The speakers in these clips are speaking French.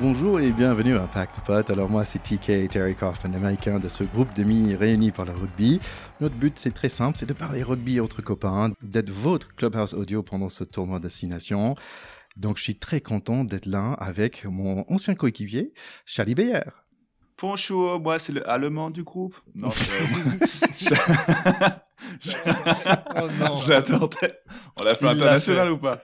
Bonjour et bienvenue à Pack de Potes. Alors moi c'est TK Terry Kaufman, américain de ce groupe d'amis réunis par le rugby. Notre but c'est très simple, c'est de parler rugby entre copains, d'être votre clubhouse audio pendant ce tournoi destination. Donc je suis très content d'être là avec mon ancien coéquipier, Charlie Beyer. Bonjour, moi c'est le allemand du groupe. Non, je... oh non. je l'attendais. On l'a fait international ou pas?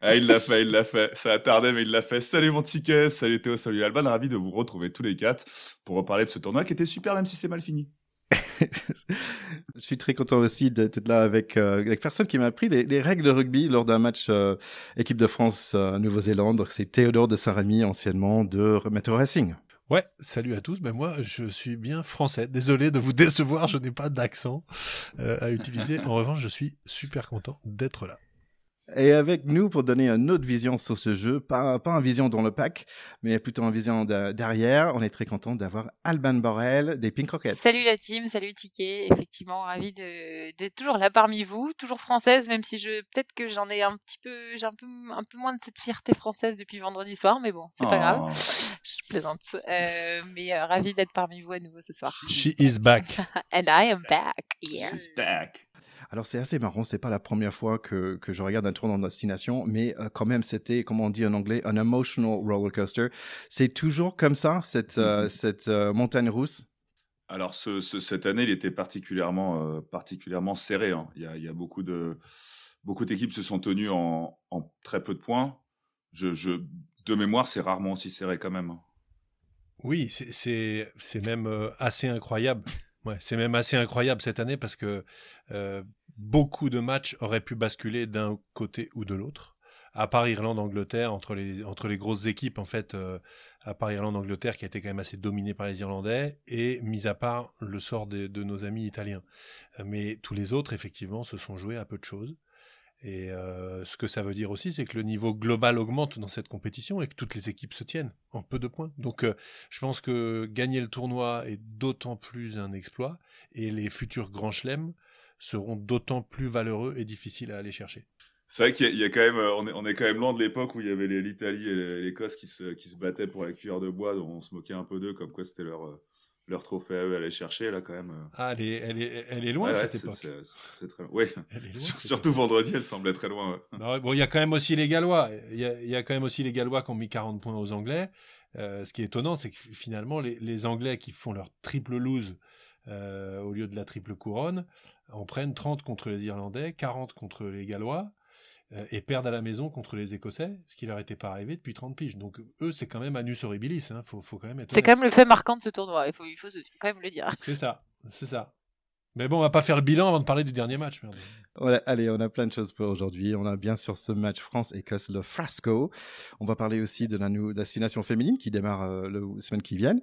Ah, il l'a fait, il l'a fait. Ça a tardé, mais il l'a fait. Salut mon ticket, salut Théo, salut Alban. Ravi de vous retrouver tous les quatre pour reparler de ce tournoi qui était super, même si c'est mal fini. je suis très content aussi d'être là avec, euh, avec personne qui m'a appris les, règles de rugby lors d'un match euh, équipe de France euh, Nouvelle-Zélande. C'est Théodore de Saint-Rémy, anciennement de Metro Racing. Ouais, salut à tous. Ben moi, je suis bien français. Désolé de vous décevoir, je n'ai pas d'accent à utiliser. En revanche, je suis super content d'être là. Et avec nous pour donner une autre vision sur ce jeu, pas, pas une vision dans le pack, mais plutôt une vision derrière, on est très content d'avoir Alban Borel des Pink Rockets. Salut la team, salut Ticket, effectivement ravi d'être toujours là parmi vous, toujours française, même si je peut-être que j'en ai un petit peu, j'ai un peu, un peu moins de cette fierté française depuis vendredi soir, mais bon, c'est pas grave. Oh. Je plaisante, euh, mais euh, ravi d'être parmi vous à nouveau ce soir. She is back. And I am back. Yeah. She's back. Alors c'est assez marrant, c'est pas la première fois que, que je regarde un tour dans destination, mais euh, quand même c'était, comme on dit en anglais, un emotional roller coaster. C'est toujours comme ça, cette, euh, mm-hmm. cette euh, montagne russe? Alors ce, cette année, il était particulièrement, particulièrement serré. Hein. Il, y a, il, y a, beaucoup de beaucoup d'équipes se sont tenues en, en, très peu de points. Je, je de mémoire, c'est rarement aussi serré quand même. Hein. Oui, c'est même assez incroyable. Ouais, c'est même assez incroyable cette année parce que beaucoup de matchs auraient pu basculer d'un côté ou de l'autre. À part Irlande-Angleterre, entre les, entre les grosses équipes, en fait, euh, à part Irlande-Angleterre qui a été quand même assez dominée par les Irlandais, et mis à part le sort de, de nos amis italiens. Mais tous les autres, effectivement, se sont joués à peu de choses. Et euh, ce que ça veut dire aussi, c'est que le niveau global augmente dans cette compétition et que toutes les équipes se tiennent en peu de points. Donc euh, je pense que gagner le tournoi est d'autant plus un exploit et les futurs grands chelems seront d'autant plus valeureux et difficiles à aller chercher. C'est vrai qu'il y, a quand même, euh, on est, quand même loin de l'époque où il y avait l'Italie et l'Écosse qui se, qui se battaient pour la cuillère de bois, dont on se moquait un peu d'eux, comme quoi c'était leur, leur trophée à eux à aller chercher, là, quand même. Euh. Ah, elle est, elle est, elle est loin, cette époque. C'est très Oui, surtout vendredi, elle semblait très loin. bon, il y a quand même aussi les Gallois. Il y a, y a, quand même aussi les Gallois qui ont mis 40 points aux Anglais. ce qui est étonnant, c'est que finalement, les, les, Anglais qui font leur triple lose au lieu de la triple couronne, en prennent 30 contre les Irlandais, 40 contre les Gallois, euh, et perdent à la maison contre les Écossais, ce qui leur était pas arrivé depuis 30 piges. Donc eux, c'est quand même anus horribilis. Hein. Faut, faut quand même C'est quand même le fait marquant de ce tournoi. Il faut, il faut quand même le dire. C'est ça, c'est ça. Mais bon, on va pas faire le bilan avant de parler du dernier match. allez, on a plein de choses pour aujourd'hui. On a bien sûr ce match France-Écosse, le Frasco. On va parler aussi de la destination féminine qui démarre euh, la semaine qui vient.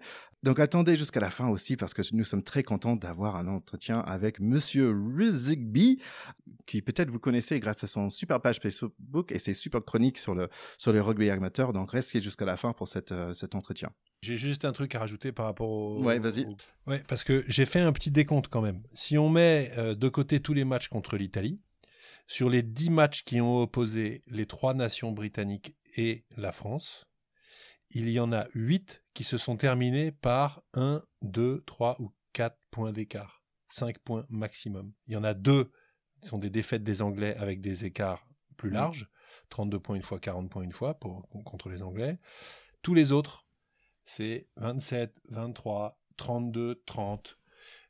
Donc attendez jusqu'à la fin aussi parce que nous sommes très contents d'avoir un entretien avec Monsieur Rizigby, qui peut-être vous connaissez grâce à son super page Facebook et ses super chroniques sur le, sur le rugby amateur. Donc restez jusqu'à la fin pour cette, euh, cet entretien. J'ai juste un truc à rajouter par rapport au. Ouais, vas-y. Ouais, parce que j'ai fait un petit décompte quand même. Si on met euh, de côté tous les matchs contre l'Italie, sur les 10 matchs qui ont opposé les trois nations britanniques et la France, il y en a 8 qui se sont terminés par 1, 2, 3 ou 4 points d'écart. 5 points maximum. Il y en a deux qui sont des défaites des Anglais avec des écarts plus larges. 32 points une fois, 40 points une fois pour, contre les Anglais. Tous les autres c'est 27, 23, 32, 30.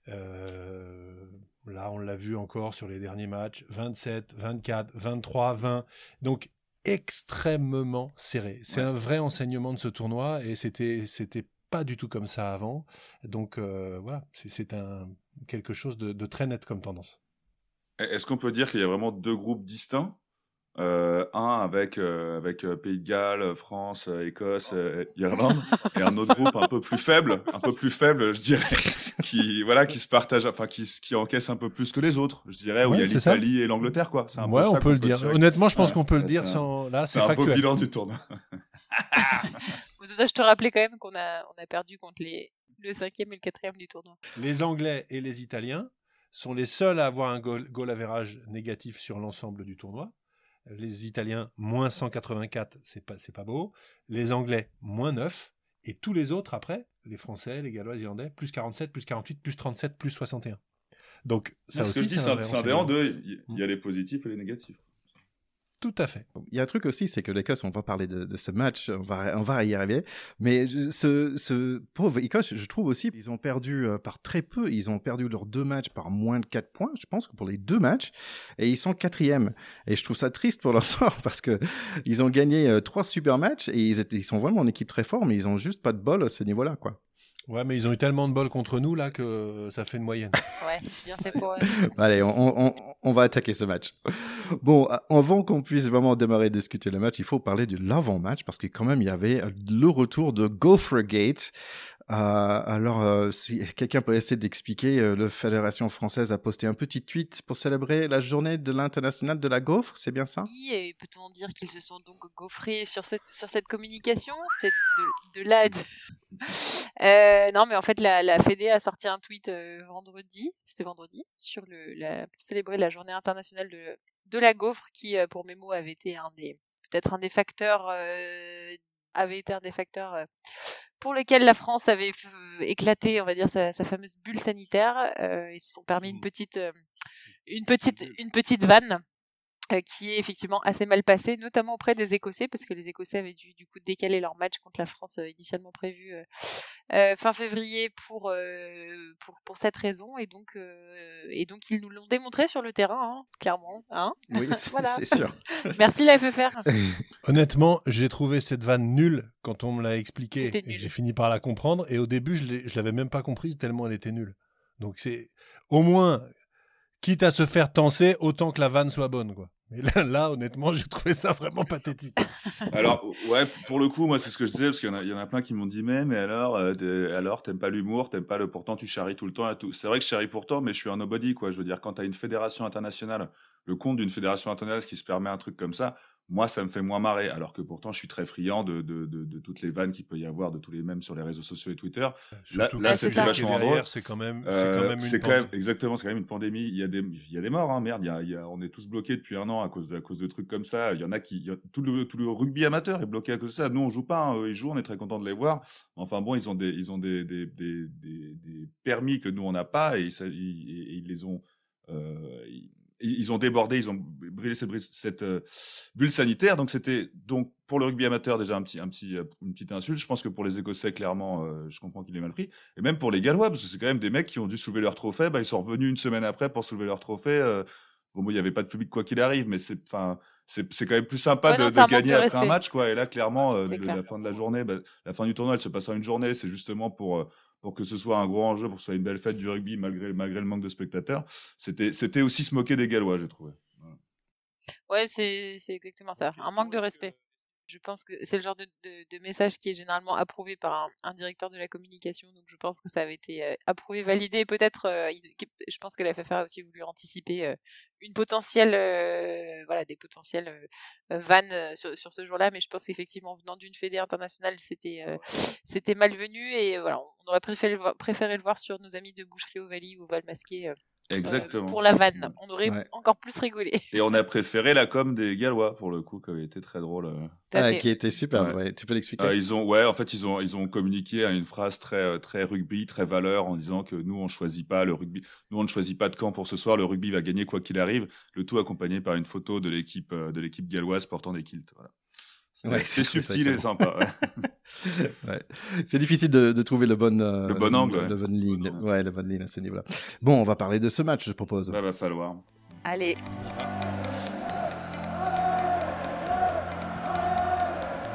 là, on l'a vu encore sur les derniers matchs. 27, 24, 23, 20. Donc, extrêmement serré. C'est un vrai enseignement de ce tournoi et c'était, c'était pas du tout comme ça avant. Donc, euh, voilà, c'est, un, quelque chose de très net comme tendance. Est-ce qu'on peut dire qu'il y a vraiment deux groupes distincts? Euh, un avec euh, avec euh, Pays de Galles, France, Écosse, Irlande, et un autre groupe un peu plus faible, un peu plus faible, je dirais, qui voilà, qui se partage, enfin qui qui encaisse un peu plus que les autres, je dirais, où il y a l'Italie et l'Angleterre, quoi. C'est un ouais, on peut le dire. Honnêtement, je pense qu'on peut le dire sans. Là, c'est un beau bilan du tournoi. je te rappelais quand même qu'on a on a perdu contre les le cinquième et le quatrième du tournoi. Les Anglais et les Italiens sont les seuls à avoir un goal, goal average négatif sur l'ensemble du tournoi. Les Italiens, moins 184, c'est pas, c'est pas beau. Les Anglais, moins 9. Et tous les autres après, les Français, les Gallois, les Irlandais, plus 47, plus 48, plus 37, plus 61. Donc, ça ce aussi, que je dis, c'est un un, un déant de. Il y a les positifs et les négatifs. Tout à fait. Il y a un truc aussi, c'est que l'Écosse, on va parler de, ce match, on va, on va y arriver. Mais ce, ce pauvre Écosse, je trouve aussi, ils ont perdu euh, par très peu. Ils ont perdu leurs deux matchs par moins de 4 points, je pense, que pour les deux matchs. Et ils sont quatrième. Et je trouve ça triste pour leur sort parce que ils ont gagné euh, trois super matchs et ils, étaient, ils sont vraiment une équipe très forte, mais ils ont juste pas de bol à ce niveau-là, quoi. Ouais, mais ils ont eu tellement de bol contre nous là que ça fait une moyenne. Ouais, bien fait pour eux. Allez, on, on- on va attaquer ce match. Bon, avant qu'on puisse vraiment démarrer et discuter le match, il faut parler de l'avant-match parce que quand même, il y avait le retour de Gophergate. Euh, alors, euh, si quelqu'un peut essayer d'expliquer, euh, la Fédération française a posté un petit tweet pour célébrer la journée de l'international de la gaufre, c'est bien ça? Oui, et peut-on dire qu'ils se sont donc gaufrés sur, sur cette communication? C'est de, de Euh, non, mais en fait, la, la Fédé a sorti un tweet euh, vendredi, c'était vendredi, sur le, la, pour célébrer la journée internationale de, de la gaufre, qui, pour mes mots, avait été un des, peut-être un des facteurs, euh, avait été un des facteurs euh, pour lequel la France avait éclaté, on va dire, sa, sa fameuse bulle sanitaire. Euh, ils se sont permis une petite, euh, une petite, une petite vanne euh, qui est effectivement assez mal passée, notamment auprès des Écossais, parce que les Écossais avaient dû du coup décaler leur match contre la France euh, initialement prévu euh, euh, fin février pour, euh, pour pour cette raison, et donc euh, et donc ils nous l'ont démontré sur le terrain, hein, clairement. Hein Oui, c'est Voilà. c'est sûr. Merci la FFR. Honnêtement, j'ai trouvé cette vanne nulle quand on me l'a expliqué C'était et que nul. j'ai fini par la comprendre. Et au début, je l'avais même pas comprise tellement elle était nulle. Donc c'est au moins, quitte à se faire tenser, autant que la vanne soit bonne, quoi. Là, honnêtement, j'ai trouvé ça vraiment pathétique. Alors, ouais, pour le coup, moi, c'est ce que je disais, parce qu'il y, y en a plein qui m'ont dit, mais, mais alors, euh, alors, t'aimes pas l'humour, t'aimes pas le pourtant, tu charries tout le temps tout. C'est vrai que je charrie pourtant, mais je suis un nobody, quoi. Je veux dire, quand t'as une fédération internationale, le compte d'une fédération internationale qui se permet un truc comme ça, moi, ça me fait moins marrer. Alors que pourtant, je suis très friand de, de, de, de toutes les vannes qu'il peut y avoir, de tous les mêmes sur les réseaux sociaux et Twitter. Surtout là, que c'était ce qui est vachement drôle. C'est quand même, c'est Euh, quand même une c'est quand même exactement, c'est quand même une pandémie. Il y a des, il y a des morts, hein, merde. Il y a, il y a- on est tous bloqués depuis un an à cause de, à cause de trucs comme ça. Il y en a qui, il y a- tout le, tout le rugby amateur est bloqué à cause de ça. Nous, on joue pas, hein, eux, ils jouent, on est très content de les voir. Enfin bon, ils ont des, ils ont des, des, des, des, des permis que nous on n'a pas et, ça- ils, et ils les ont, euh, ils, ils ont débordé, ils ont brûlé cette, cette euh, bulle sanitaire. Donc c'était donc pour le rugby amateur déjà un petit, un petit, euh, une petite insulte. Je pense que pour les Écossais, clairement, euh, je comprends qu'il est mal pris. Et même pour les Gallois, parce que c'est quand même des mecs qui ont dû soulever leur trophée. Bah, ils sont revenus une semaine après pour soulever leur trophée. euh, Bon, bon, il n'y avait pas de public quoi qu'il arrive, mais c'est, enfin, c'est, c'est quand même plus sympa Ouais, de, non, gagner de après un match, quoi. Et là, clairement, euh, C'est le- clair. la fin de la journée, bah, la fin du tournoi, elle se passe en une journée. C'est justement pour, pour que ce soit un gros enjeu, pour que ce soit une belle fête du rugby, malgré, malgré le manque de spectateurs. C'était, aussi se moquer des Gallois, j'ai trouvé. Voilà. Ouais, c'est exactement ça. Un manque de respect. Je pense que c'est le genre de, de, de message qui est généralement approuvé par un, un directeur de la communication. Donc je pense que ça avait été euh, approuvé, validé. Peut-être, euh, je pense que la FFR a aussi voulu anticiper euh, une potentielle, voilà, des potentielles vannes sur, sur ce jour-là. Mais je pense qu'effectivement, venant d'une fédé internationale, c'était c'était malvenu. Et voilà, on aurait préféré le, voir, préféré le voir sur nos amis de Boucherie Ovalie ou Val Masqué. euh, Exactement. pour la vanne. On aurait Ouais. encore plus rigolé. Et on a préféré la com des Gallois, pour le coup, qui avait été très drôle. euh. Ah, qui était super, Ouais. ouais. Tu peux l'expliquer? Euh, ils ont, ouais, en fait, ils ont, ils ont communiqué à une phrase très, euh, très rugby, très valeur, en disant que nous, on choisit pas le rugby, nous, on ne choisit pas de camp pour ce soir. Le rugby va gagner quoi qu'il arrive. Le tout accompagné par une photo de l'équipe, euh, de l'équipe galloise portant des kilts. Voilà. Ouais, ça subtil et sympa. ouais. Ouais. C'est difficile de, de trouver le bon, euh, Le bon angle, le, ouais. le bonne ligne. Le bon angle. Ouais, la bonne ligne à ce niveau-là. Bon, on va parler de ce match, je propose. Ça va falloir. Allez.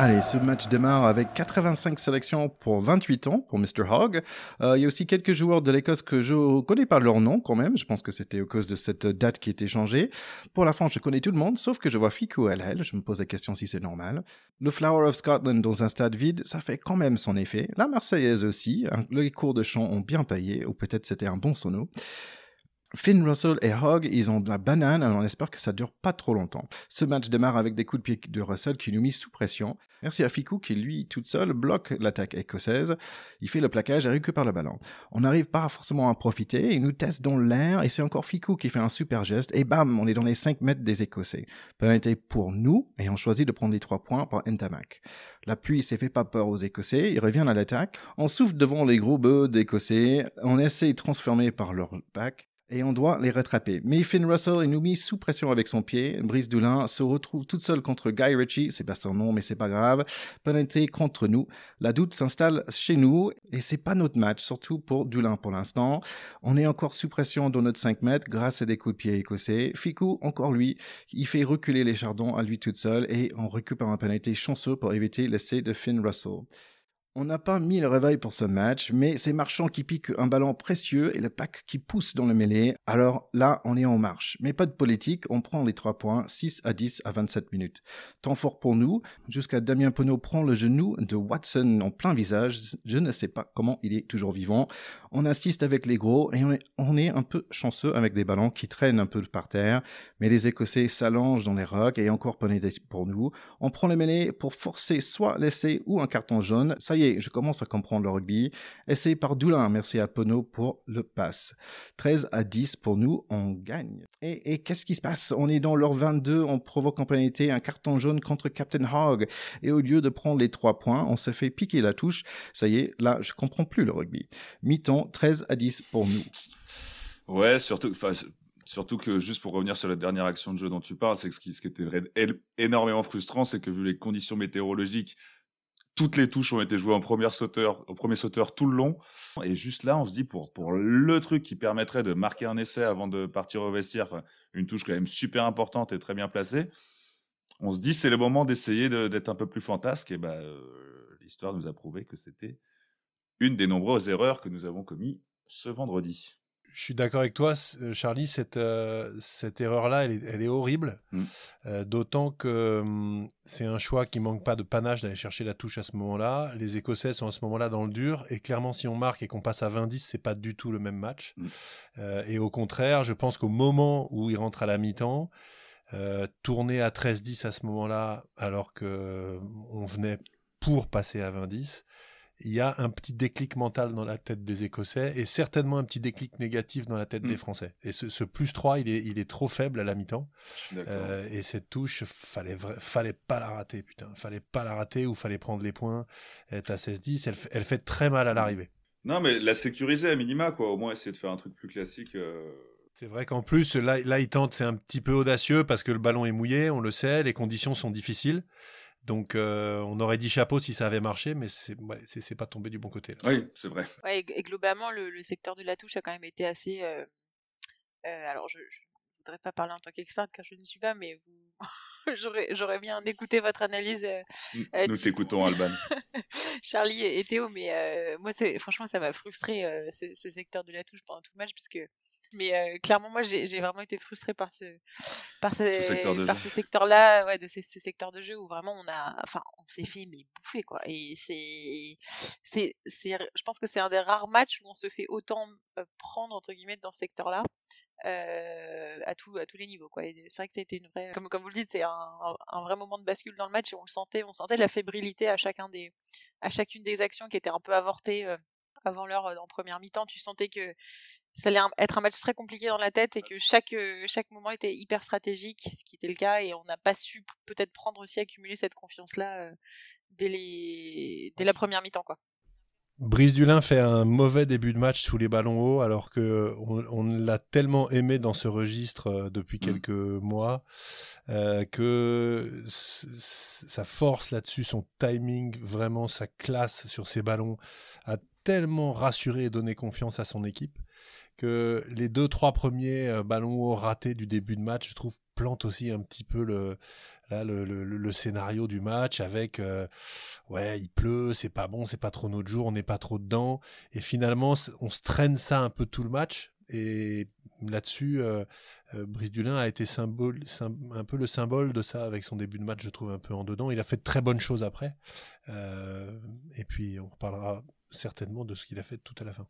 Allez, ce match démarre avec 85 sélections pour 28 ans pour Mr. Hogg. Euh, il y a aussi quelques joueurs de l'Écosse que je connais pas leur nom quand même. Je pense que c'était à cause de cette date qui était changée. Pour la France, je connais tout le monde, sauf que je vois Fico LL. Je me pose la question si c'est normal. Le Flower of Scotland dans un stade vide, ça fait quand même son effet. La Marseillaise aussi. hein. Les cours de chant ont bien payé, ou peut-être c'était un bon sono. Finn Russell et Hogg, ils ont de la banane, on espère que ça dure pas trop longtemps. Ce match démarre avec des coups de pied de Russell qui nous met sous pression. Merci à Fiku qui, lui, toute seule, bloque l'attaque écossaise. Il fait le plaquage et récupère le ballon. On n'arrive pas forcément à profiter, il nous teste dans l'air et c'est encore Fiku qui fait un super geste et bam, on est dans les 5 mètres des Écossais. Pénalité pour nous et on choisit de prendre les 3 points par Ntamak. La pluie s'est fait pas peur aux Écossais, ils reviennent à l'attaque. On souffle devant les gros bœufs d'Écossais, on essaie de transformer par leur pack et on doit les rattraper. Mais Finn Russell est nous mis sous pression avec son pied. Brice Doulin se retrouve toute seule contre Guy Ritchie, c'est pas son nom mais c'est pas grave. Pénalité contre nous. La doute s'installe chez nous et c'est pas notre match, surtout pour Doulin pour l'instant. On est encore sous pression dans notre 5 mètres grâce à des coups de pied écossais. Ficou, encore lui, il fait reculer les chardons à lui toute seule et on récupère un pénalité chanceux pour éviter l'essai de Finn Russell. On n'a pas mis le réveil pour ce match, mais c'est Marchand qui pique un ballon précieux et le pack qui pousse dans le mêlée. Alors là, on est en marche. Mais pas de politique, on prend les trois points, 6 à 10 à 27 minutes. Temps fort pour nous, jusqu'à Damien Penaud prend le genou de Watson en plein visage. Je ne sais pas comment il est toujours vivant. On assiste avec les gros et on est, un peu chanceux avec des ballons qui traînent un peu par terre. Mais les Écossais s'allongent dans les rocs et encore pénalité pour nous. On prend le mêlée pour forcer soit l'essai ou un carton jaune. Ça je commence à comprendre le rugby. Essayé par Doulin, merci à Pono pour le pass. 13 à 10 pour nous, on gagne. Et, qu'est-ce qui se passe? On est dans l'heure 22, on provoque en pénalité un carton jaune contre Captain Hogg. Et au lieu de prendre les trois points, on se fait piquer la touche. Ça y est, là, je comprends plus le rugby. Mi-temps, 13 à 10 pour nous. Ouais, surtout, Surtout que, juste pour revenir sur la dernière action de jeu dont tu parles, c'est que ce qui, ce qui était énormément frustrant, c'est que vu les conditions météorologiques toutes les touches ont été jouées au premier sauteur tout le long. Et juste là, on se dit pour pour le truc qui permettrait de marquer un essai avant de partir au vestiaire, une touche quand même super importante et très bien placée. On se dit c'est le moment d'essayer d'être un peu plus fantasque. Et ben euh, l'histoire nous a prouvé que c'était une des nombreuses erreurs que nous avons commis ce vendredi je suis d'accord avec toi, euh, Charlie. Cette, euh, cette erreur-là, elle, elle est, horrible. Mm. Euh, d'autant que hum, c'est un choix qui manque pas de panache d'aller chercher la touche à ce moment-là. Les Écossais sont à ce moment-là dans le dur. Et clairement, si on marque et qu'on passe à 20-10, c'est pas du tout le même match. Mm. et au contraire, je pense qu'au moment où il rentre à la mi-temps, tourner à 13-10 à ce moment-là, alors que on venait pour passer à 20-10, il y a un petit déclic mental dans la tête des Écossais et certainement un petit déclic négatif dans la tête des mm. Français. Et ce, plus 3, il est, il est trop faible à la mi-temps. Euh, et cette touche, fallait, fallait pas la rater, putain. Fallait pas la rater ou fallait prendre les points. Elle est à 16-10, elle, elle, fait très mal à l'arrivée. Non, mais la sécuriser à minima, quoi. Au moins essayer de faire un truc plus classique. Euh. C'est vrai qu'en plus, là, là, il tente, c'est un petit peu audacieux parce que le ballon est mouillé, on le sait, les conditions sont difficiles. Donc, euh, on aurait dit chapeau si ça avait marché, mais c'est ouais, c'est pas tombé du bon côté. Oui, c'est vrai. Ouais, et, globalement, le, secteur de la touche a quand même été assez. Euh, euh, alors, je ne voudrais pas parler en tant qu'experte car je ne suis pas, mais vous. J'aurais bien écouté votre analyse. Nous t'écoutons, Alban. Charlie et, Théo, mais moi, franchement, ça m'a frustré ce, ce, secteur de la touche pendant tout le match, parce mais clairement, moi, j'ai vraiment été frustrée par ce, par ce, par ce secteur-là, ouais, de ce, secteur de jeu où vraiment on a, enfin, on s'est fait mais bouffer quoi. Et c'est, c'est, je pense que c'est un des rares matchs où on se fait autant prendre entre guillemets dans ce secteur-là. à, tout, à tous les niveaux quoi. C'est vrai que été une vraie, comme, comme vous le dites, c'est un, un, vrai moment de bascule dans le match et on le sentait, on sentait la fébrilité à chacun des, à chacune des actions qui étaient un peu avortées avant l'heure en première mi-temps. Tu sentais que ça allait être un match très compliqué dans la tête et que chaque, euh, chaque moment était hyper stratégique, ce qui était le cas, et on n'a pas su peut-être prendre aussi, accumuler cette confiance-là euh, dès, les... dès la première mi-temps. quoi. Brice Dulin fait un mauvais début de match sous les ballons hauts, alors que on, l'a tellement aimé dans ce registre euh, depuis mmh. quelques mois que sa force là-dessus, son timing, vraiment sa classe sur ses ballons, a tellement rassuré et donné confiance à son équipe que les deux trois premiers euh, ballons ratés du début de match, je trouve, plantent aussi un petit peu le scénario du match avec euh, ouais il pleut, c'est pas bon, c'est pas trop notre jour, on n'est pas trop dedans et finalement on se traîne ça un peu tout le match et là-dessus euh, Brice Dulin a été un peu le symbole de ça avec son début de match, je trouve un peu en dedans. Il a fait de très bonnes choses après et puis on reparlera certainement de ce qu'il a fait tout à la fin.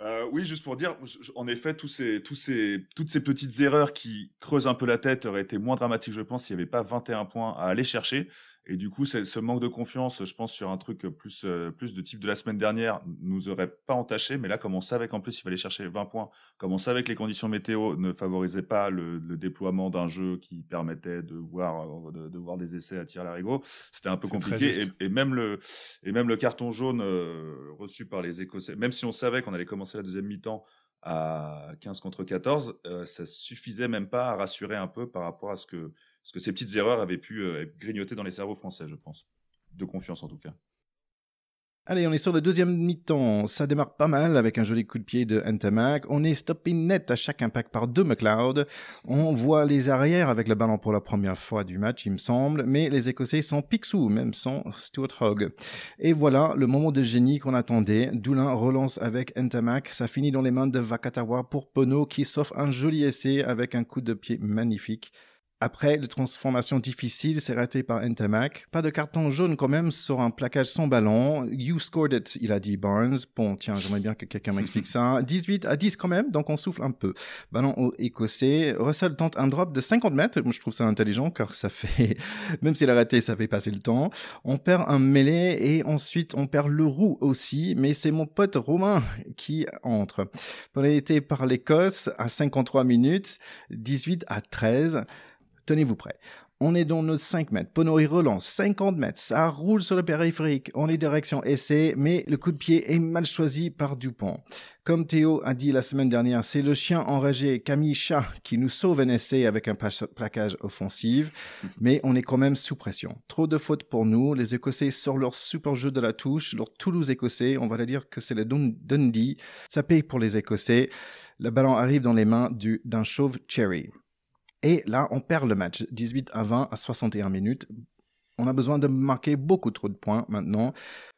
Euh, oui, juste pour dire, en effet, tous ces, tous ces, toutes ces petites erreurs qui creusent un peu la tête auraient été moins dramatiques, je pense, s'il n'y avait pas 21 points à aller chercher. Et du coup, ce manque de confiance, je pense, sur un truc plus, euh, plus de type de la semaine dernière, nous aurait pas entaché. Mais là, comme on savait qu'en plus, il fallait chercher 20 points, comme on savait que les conditions météo ne favorisaient pas le, déploiement d'un jeu qui permettait de voir, euh, de, voir des essais à tir à l'arigot, c'était un peu compliqué. Et, même le, et même le carton jaune euh, reçu par les Écossais, même si on savait qu'on allait commencer la deuxième mi-temps à 15 contre 14, ça suffisait même pas à rassurer un peu par rapport à ce que parce que ces petites erreurs avaient pu euh, grignoter dans les cerveaux français, je pense. De confiance en tout cas. Allez, on est sur le deuxième mi-temps. Ça démarre pas mal avec un joli coup de pied de Ntamak. On est stoppé net à chaque impact par deux McLeod. On voit les arrières avec le ballon pour la première fois du match, il me semble. Mais les Écossais sont pixou, même sans Stuart Hogg. Et voilà le moment de génie qu'on attendait. Doulin relance avec Ntamak. Ça finit dans les mains de Vakatawa pour Pono qui s'offre un joli essai avec un coup de pied magnifique. Après, la transformation difficile, c'est raté par Ntamak. Pas de carton jaune quand même sur un plaquage sans ballon. You scored it, il a dit Barnes. Bon, tiens, j'aimerais bien que quelqu'un m'explique ça. 18 à 10 quand même, donc on souffle un peu. Ballon au écossais. Russell tente un drop de 50 mètres. Moi, je trouve ça intelligent car ça fait, même s'il a raté, ça fait passer le temps. On perd un mêlée et ensuite on perd le roux aussi, mais c'est mon pote Romain qui entre. On a été par l'Écosse à 53 minutes, 18 à 13. Tenez-vous prêts. On est dans nos 5 mètres. Ponori relance 50 mètres. Ça roule sur le périphérique. On est direction essai, mais le coup de pied est mal choisi par Dupont. Comme Théo a dit la semaine dernière, c'est le chien enragé Camille Chat qui nous sauve un essai avec un plaquage offensif, mais on est quand même sous pression. Trop de fautes pour nous. Les Écossais sortent leur super jeu de la touche, leur Toulouse écossais. On va dire que c'est le Dundee. Ça paye pour les Écossais. Le ballon arrive dans les mains d'un chauve Cherry. Et là, on perd le match, 18 à 20 à 61 minutes. On a besoin de marquer beaucoup trop de points maintenant.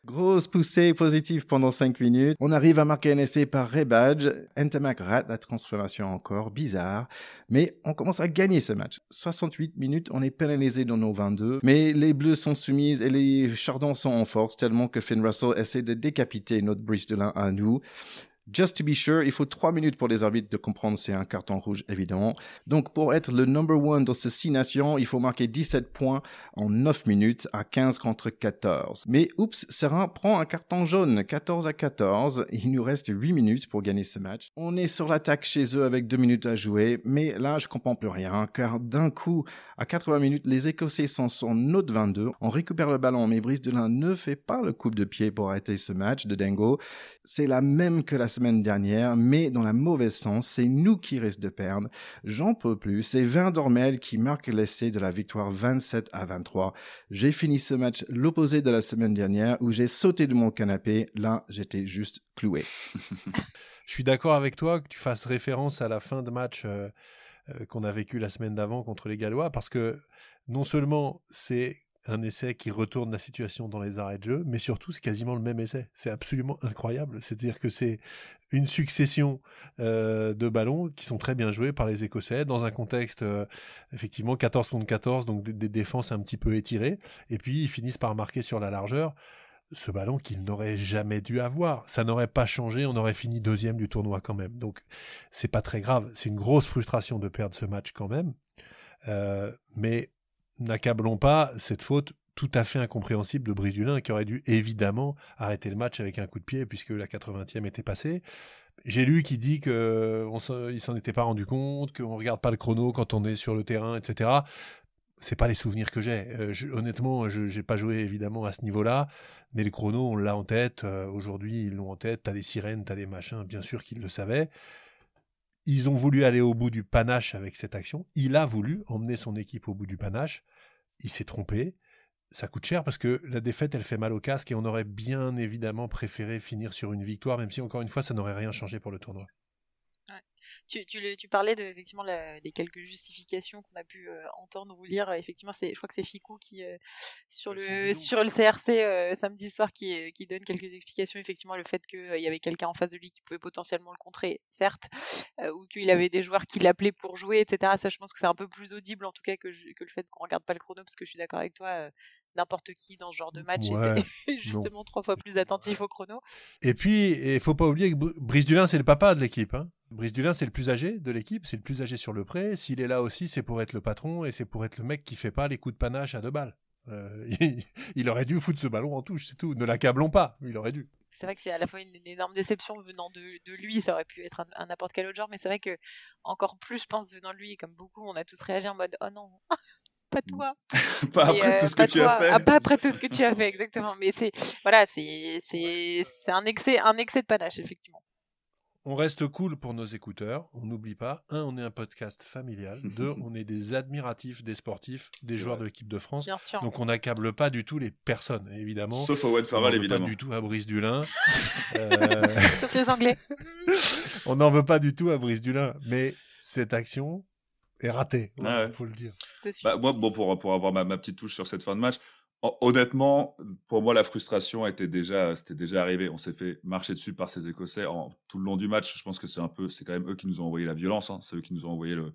Grosse poussée positive pendant 5 minutes. On arrive à marquer un essai par Rebadge. Entamac rate la transformation encore, bizarre. Mais on commence à gagner ce match. 68 minutes, on est pénalisé dans nos 22. Mais les Bleus sont soumises et les Chardons sont en force tellement que Finn Russell essaie de décapiter notre Brice de à nous. Just to be sure, il faut trois minutes pour les arbitres de comprendre c'est un carton rouge, évidemment. Donc, pour être le number one dans ces six nations, il faut marquer 17 points en 9 minutes à 15 contre 14. Mais, oups, Serin prend un carton jaune, 14 à 14. Il nous reste 8 minutes pour gagner ce match. On est sur l'attaque chez eux avec 2 minutes à jouer, mais là, je comprends plus rien, car d'un coup, à 80 minutes, les Écossais sont sur notre 22. On récupère le ballon, mais Brice Delin ne fait pas le coup de pied pour arrêter ce match de Dingo. C'est la même que la semaine dernière, mais dans la mauvaise sens, c'est nous qui risquons de perdre. J'en peux plus. C'est Vin Dormel qui marque l'essai de la victoire 27 à 23. J'ai fini ce match l'opposé de la semaine dernière où j'ai sauté de mon canapé. Là, j'étais juste cloué. Je suis d'accord avec toi que tu fasses référence à la fin de match. Euh, euh, qu'on a vécu la semaine d'avant contre les Gallois, parce que non seulement c'est un essai qui retourne la situation dans les arrêts de jeu, mais surtout c'est quasiment le même essai. C'est absolument incroyable. C'est-à-dire que c'est une succession de ballons qui sont très bien joués par les Écossais dans un contexte effectivement 14 contre 14, donc des, défenses un petit peu étirées, et puis ils finissent par marquer sur la largeur ce ballon qu'il n'aurait jamais dû avoir. Ça n'aurait pas changé, on aurait fini deuxième du tournoi quand même. Donc c'est pas très grave. C'est une grosse frustration de perdre ce match quand même. Mais n'accablons pas cette faute tout à fait incompréhensible de Bridulin qui aurait dû évidemment arrêter le match avec un coup de pied puisque la 80e était passée. J'ai lu qui dit qu'il s'en était pas rendu compte, qu'on regarde pas le chrono quand on est sur le terrain, etc c'est pas les souvenirs que j'ai. Euh, honnêtement, je n'ai pas joué évidemment à ce niveau-là, mais les chronos, on l'a en tête. Euh, aujourd'hui, ils l'ont en tête. T'as des sirènes, t'as des machins, bien sûr qu'ils le savaient. Ils ont voulu aller au bout du panache avec cette action. Il a voulu emmener son équipe au bout du panache. Il s'est trompé. Ça coûte cher parce que la défaite, elle fait mal au casque et on aurait bien évidemment préféré finir sur une victoire, même si encore une fois, ça n'aurait rien changé pour le tournoi. Tu, tu, tu, parlais de, effectivement des quelques justifications qu'on a pu euh, entendre ou lire. Effectivement, c'est, je crois que c'est Ficou qui euh, sur le sur le CRC euh, samedi soir qui, qui donne quelques explications. Effectivement, le fait qu'il y avait quelqu'un en face de lui qui pouvait potentiellement le contrer, certes, ou qu'il avait des joueurs qui l'appelaient pour jouer, etc. Ça, je pense que c'est un peu plus audible en tout cas que, que le fait qu'on regarde pas le chrono, parce que je suis d'accord avec toi n'importe qui dans ce genre de match était justement trois fois plus attentif au chrono. Et puis, il faut pas oublier que Brice Dulin, c'est le papa de l'équipe. Hein. Brice Dulin, c'est le plus âgé de l'équipe, c'est le plus âgé sur le prêt. S'il est là aussi, c'est pour être le patron et c'est pour être le mec qui fait pas les coups de panache à deux balles. Euh, il, aurait dû foutre ce ballon en touche, c'est tout. Ne l'accablons pas, il aurait dû. C'est vrai que c'est à la fois une, énorme déception venant de, lui, ça aurait pu être un, n'importe quel autre genre, mais c'est vrai que encore plus, je pense, venant de lui, comme beaucoup, on a tous réagi en mode oh non, pas toi. pas après tout ce que tu as fait. Ah, pas après tout ce que tu as fait, exactement. Mais c'est voilà, c'est c'est un excès un excès de panache effectivement. On reste cool pour nos écouteurs. On n'oublie pas, un, on est un podcast familial. Deux, on est des admiratifs des sportifs, des joueurs de l'équipe de France. Bien sûr. Donc on n'accable pas du tout les personnes, évidemment. Sauf Owen Farrell, évidemment. Pas du tout à Brice Dulin. euh... Sauf les Anglais. on n'en veut pas du tout à Brice Dulin. Mais cette action, est raté, il ah faut le dire. Bah, moi, bon, pour, pour avoir ma, ma, petite touche sur cette fin de match, honnêtement, pour moi, la frustration était déjà, c'était déjà arrivé. On s'est fait marcher dessus par ces Écossais tout le long du match. Je pense que c'est un peu, c'est quand même eux qui nous ont envoyé la violence. Hein. C'est eux qui nous ont envoyé le,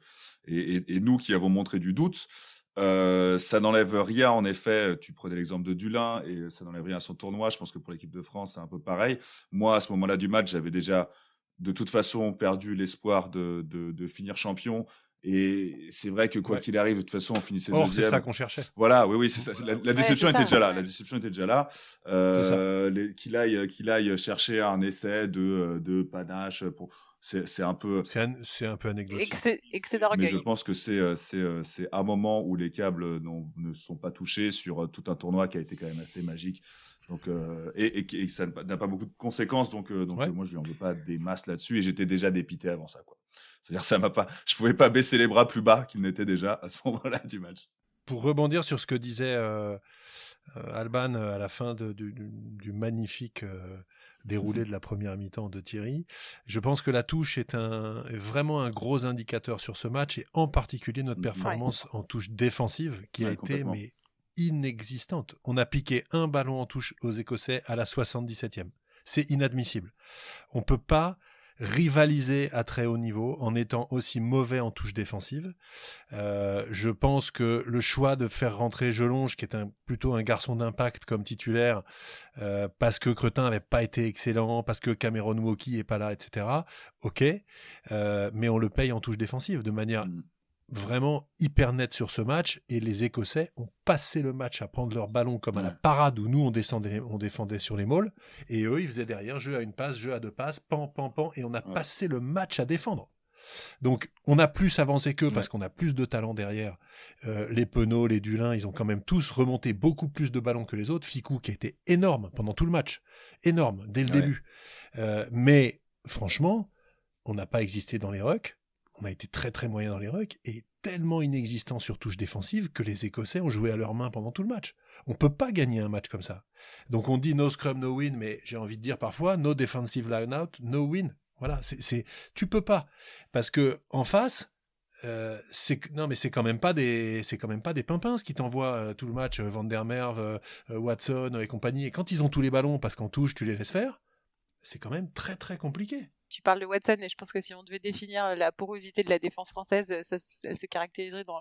et, nous qui avons montré du doute. Euh, ça n'enlève rien, en effet. Tu prenais l'exemple de Dulin et ça n'enlève rien à son tournoi. Je pense que pour l'équipe de France, c'est un peu pareil. Moi, à ce moment-là du match, j'avais déjà de toute façon perdu l'espoir de, finir champion. Et c'est vrai que quoi qu'il arrive, de toute façon, on finissait Or, deuxième. c'est ça qu'on cherchait. Voilà, oui, oui, c'est ça. La, déception était déjà là. La déception était déjà là. Euh, qu'il aille, qu'il aille chercher un essai de, de panache pour. C'est un peu. C'est un, un, peu anecdotique. Excès, excès d'orgueil. Mais je pense que c'est c'est un moment où les câbles ne sont pas touchés sur tout un tournoi qui a été quand même assez magique. Donc euh, et, et, et, ça n'a pas beaucoup de conséquences. Donc euh, donc moi je lui en veux pas des masses là-dessus et j'étais déjà dépité avant ça quoi. C'est-à-dire ça m'a pas, je pouvais pas baisser les bras plus bas qu'il n'était déjà à ce moment-là du match. Pour rebondir sur ce que disait euh, euh Alban euh, à la fin de, du, du, magnifique euh, déroulé de la première mi-temps de Thierry, je pense que la touche est, un, est vraiment un gros indicateur sur ce match et en particulier notre performance en touche défensive qui a été mais inexistante. On a piqué un ballon en touche aux Écossais à la 77e. C'est inadmissible. On peut pas rivaliser à très haut niveau en étant aussi mauvais en touche défensive. Euh, je pense que le choix de faire rentrer Jelonge, qui est plutôt un garçon d'impact comme titulaire, euh, parce que Cretin n'avait pas été excellent, parce que Cameron Woki est pas là, etc. Ok, euh, mais on le paye en touche défensive de manière mm vraiment hyper net sur ce match et les Écossais ont passé le match à prendre leur ballon comme à la parade où nous on descendait, on défendait sur les mauls et eux ils faisaient derrière jeu à une passe, jeu à deux passes, pan pan pan et on a passé le match à défendre. Donc on a plus avancé qu'eux parce qu'on a plus de talent derrière. Euh, les Penaud, les Dulin, ils ont quand même tous remonté beaucoup plus de ballons que les autres. Ficou qui a été énorme pendant tout le match, énorme dès le début. Euh, mais franchement, on n'a pas existé dans les rucks on a été très très moyen dans les rucks et tellement inexistant sur touche défensive que les Écossais ont joué à leurs mains pendant tout le match. On peut pas gagner un match comme ça. Donc on dit no scrum no win, mais j'ai envie de dire parfois no defensive line out no win. Voilà, c'est tu peux pas parce que en face euh, c'est non mais c'est quand même pas des c'est quand même pas des pimpins qui t'envoient euh, tout le match euh, Van der Merve, Watson et compagnie et quand ils ont tous les ballons parce qu'en touche tu les laisses faire c'est quand même très très compliqué tu parles de Watson et je pense que si on devait définir la porosité de la défense française, ça, elle se caractériserait dans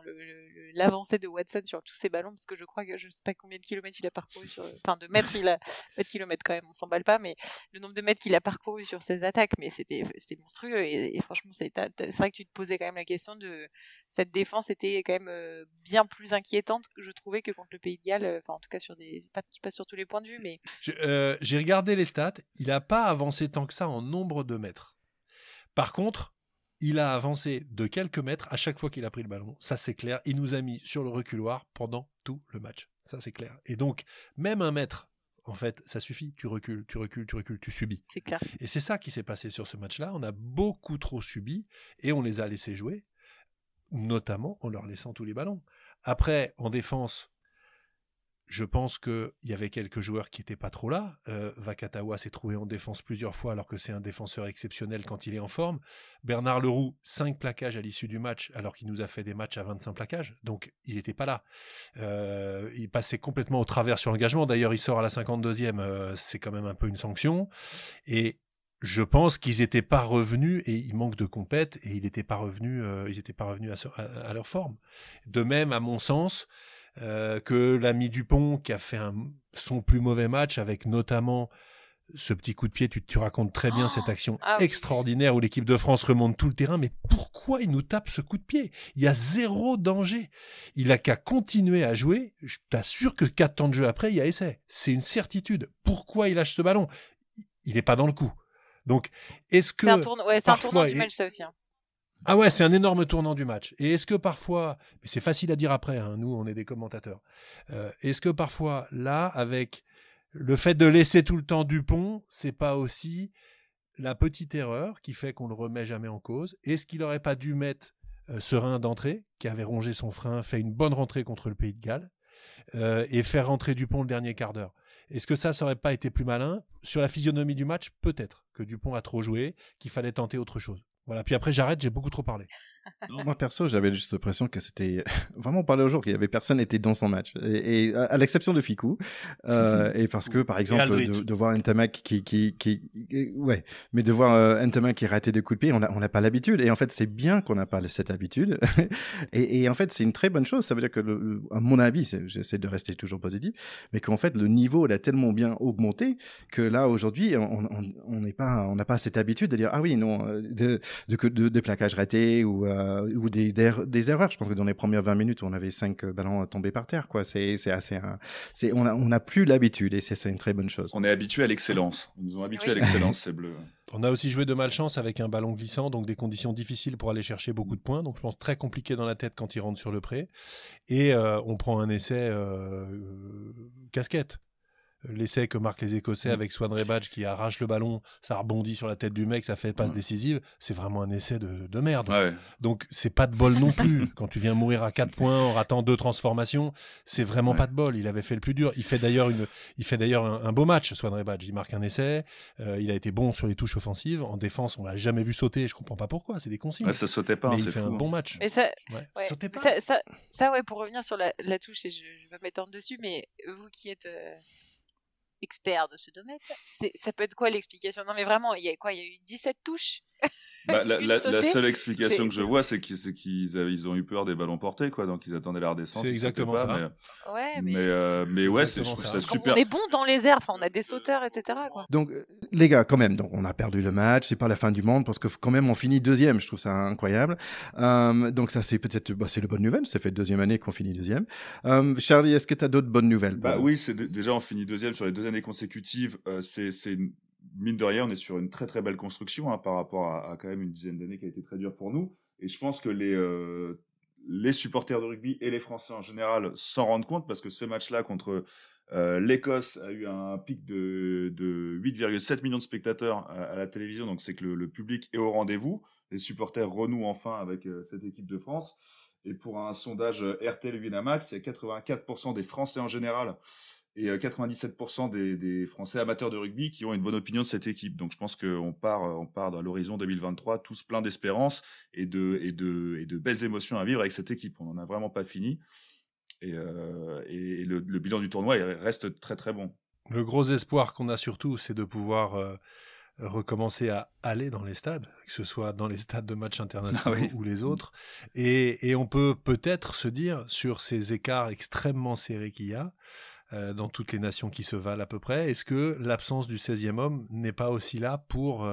l'avancée de Watson sur tous ses ballons parce que je crois que je sais pas combien de kilomètres il a parcouru sur, enfin de mètres il a, de kilomètres quand même, on s'emballe pas, mais le nombre de mètres qu'il a parcouru sur ses attaques, mais c'était c'était monstrueux et, franchement c'est vrai que tu te posais quand même la question de cette défense était quand même euh, bien plus inquiétante que je trouvais que contre le Pays de Galles, euh, enfin en tout cas sur des pas, pas sur tous les points de vue, mais euh, j'ai regardé les stats, il a pas avancé tant que ça en nombre de mètres. Par contre, il a avancé de quelques mètres à chaque fois qu'il a pris le ballon. Ça, c'est clair. Il nous a mis sur le reculoir pendant tout le match. Ça, c'est clair. Et donc, même un mètre, en fait, ça suffit. Tu recules, tu recules, tu recules, tu subis. C'est clair. Et c'est ça qui s'est passé sur ce match-là. On a beaucoup trop subi et on les a laissés jouer, notamment en leur laissant tous les ballons. Après, en défense, je pense qu'il y avait quelques joueurs qui n'étaient pas trop là. Euh, Vakatawa s'est trouvé en défense plusieurs fois alors que c'est un défenseur exceptionnel quand il est en forme. Bernard Leroux, 5 plaquages à l'issue du match alors qu'il nous a fait des matchs à 25 plaquages. Donc il n'était pas là. Euh, il passait complètement au travers sur l'engagement. D'ailleurs il sort à la 52e. Euh, c'est quand même un peu une sanction. Et je pense qu'ils n'étaient pas revenus et il manque de compète et ils n'étaient pas revenus, ils étaient pas revenus à, à, leur forme. De même, à mon sens, que l'ami Dupont qui a fait son plus mauvais match avec notamment ce petit coup de pied, tu, tu racontes très bien cette oh, action ah extraordinaire où l'équipe de France remonte tout le terrain, mais pourquoi il nous tape ce coup de pied? Il y a zéro danger. Il a qu'à continuer à jouer. Je t'assure que quatre temps de jeu après, il y a essai. C'est une certitude. Pourquoi il lâche ce ballon? Il n'est pas dans le coup. Donc, est-ce que. C'est un, tournant du match, ça aussi. Hein. Ah ouais, c'est un énorme tournant du match. Et est-ce que parfois, mais c'est facile à dire après, hein, nous on est des commentateurs, euh, est-ce que parfois là, avec le fait de laisser tout le temps Dupont, c'est pas aussi la petite erreur qui fait qu'on le remet jamais en cause? Est-ce qu'il n'aurait pas dû mettre euh, Serein d'entrée, qui avait rongé son frein, fait une bonne rentrée contre le Pays de Galles, euh, et faire rentrer Dupont le dernier quart d'heure? Est-ce que ça, ça aurait pas été plus malin? Sur la physionomie du match, peut-être que Dupont a trop joué, qu'il fallait tenter autre chose. Voilà, puis après j'arrête, j'ai beaucoup trop parlé. Moi perso, j'avais juste l'impression que c'était vraiment parlé au jour qu'il y avait personne était dans son match, et, à l'exception de Ficou, euh, et parce que par exemple de, de, voir Ntamak qui, qui, qui, ouais, mais de voir euh, qui ratait des coups de pied, on n'a on pas l'habitude, et en fait c'est bien qu'on n'a pas cette habitude, et, et, en fait c'est une très bonne chose. Ça veut dire que, le, à mon avis, j'essaie de rester toujours positif, mais qu'en fait le niveau il a tellement bien augmenté que là aujourd'hui on n'est pas, on n'a pas cette habitude de dire ah oui non euh, de de, de, de plaquages ratés ou, euh, ou des, des, erreurs. Je pense que dans les premières 20 minutes, on avait 5 ballons tombés par terre. Quoi. C'est, c'est assez, c'est, on a, on a plus l'habitude et c'est, c'est une très bonne chose. On est habitué à l'excellence. Ils nous ont habitués à l'excellence, ces bleus. On a aussi joué de malchance avec un ballon glissant, donc des conditions difficiles pour aller chercher beaucoup de points. Donc je pense très compliqué dans la tête quand il rentre sur le pré. Et euh, on prend un essai euh, casquette l'essai que marquent les Écossais mm. avec Swan Rebadge qui arrache le ballon, ça rebondit sur la tête du mec, ça fait passe mm. décisive, c'est vraiment un essai de, merde. Donc c'est pas de bol non plus. Quand tu viens mourir à 4 points en ratant deux transformations, c'est vraiment pas de bol. Il avait fait le plus dur. Il fait d'ailleurs une, il fait d'ailleurs un, beau match, Swan Rebadge. Il marque un essai. Euh, il a été bon sur les touches offensives. En défense, on l'a jamais vu sauter. Je comprends pas pourquoi. C'est des consignes. ça sautait pas. Mais il fait un bon match. ça, Ça, ça, ouais, pour revenir sur la, touche et je, vais m'étendre dessus, mais vous qui êtes euh, expert de ce domaine. Ça peut être quoi l'explication? Non, mais vraiment, il y a quoi? Il y a eu 17 touches? bah, la, seule explication que je vois, c'est qu'ils ils ont eu peur des ballons portés, quoi. Donc ils attendaient la redescente. C'est exactement ça. Mais, ouais, mais, euh, mais, ouais, je trouve ça, super. On est bon dans les airs, enfin, on a des sauteurs, etc. Quoi. Donc euh, les gars, quand même, donc on a perdu le match. C'est pas la fin du monde parce que quand même on finit deuxième. Je trouve ça incroyable. Euh, donc ça c'est peut-être, bah, c'est la bonne nouvelle. Ça fait deuxième année qu'on finit deuxième. Charlie, est-ce que tu as d'autres bonnes nouvelles? Bah oui, c'est déjà on finit deuxième sur les deux années consécutives. c'est mine de rien, on est sur une très très belle construction hein, par rapport à, quand même une dizaine d'années qui a été très dure pour nous. Et je pense que les, euh, les supporters de rugby et les Français en général s'en rendent compte parce que ce match-là contre euh, l'Écosse a eu un pic de, de 8,7 millions de spectateurs à, la télévision, donc c'est que le, public est au rendez-vous. Les supporters renouent enfin avec euh, cette équipe de France. Et pour un sondage RTL Winamax, il y a 84% des Français en général et 97% euh, des, Français amateurs de rugby qui ont une bonne opinion de cette équipe. Donc je pense qu'on part, on part dans l'horizon 2023 tous pleins d'espérance et de, et, de, et de belles émotions à vivre avec cette équipe. On n'en a vraiment pas fini. Et, euh, et le, bilan du tournoi reste très très bon. Le gros espoir qu'on a surtout, c'est de pouvoir euh, recommencer à aller dans les stades, que ce soit dans les stades de matchs internationaux ah ou les autres. Et, et on peut peut-être se dire, sur ces écarts extrêmement serrés qu'il y a, euh, dans toutes les nations qui se valent à peu près. Est-ce que l'absence du 16e homme n'est pas aussi là pour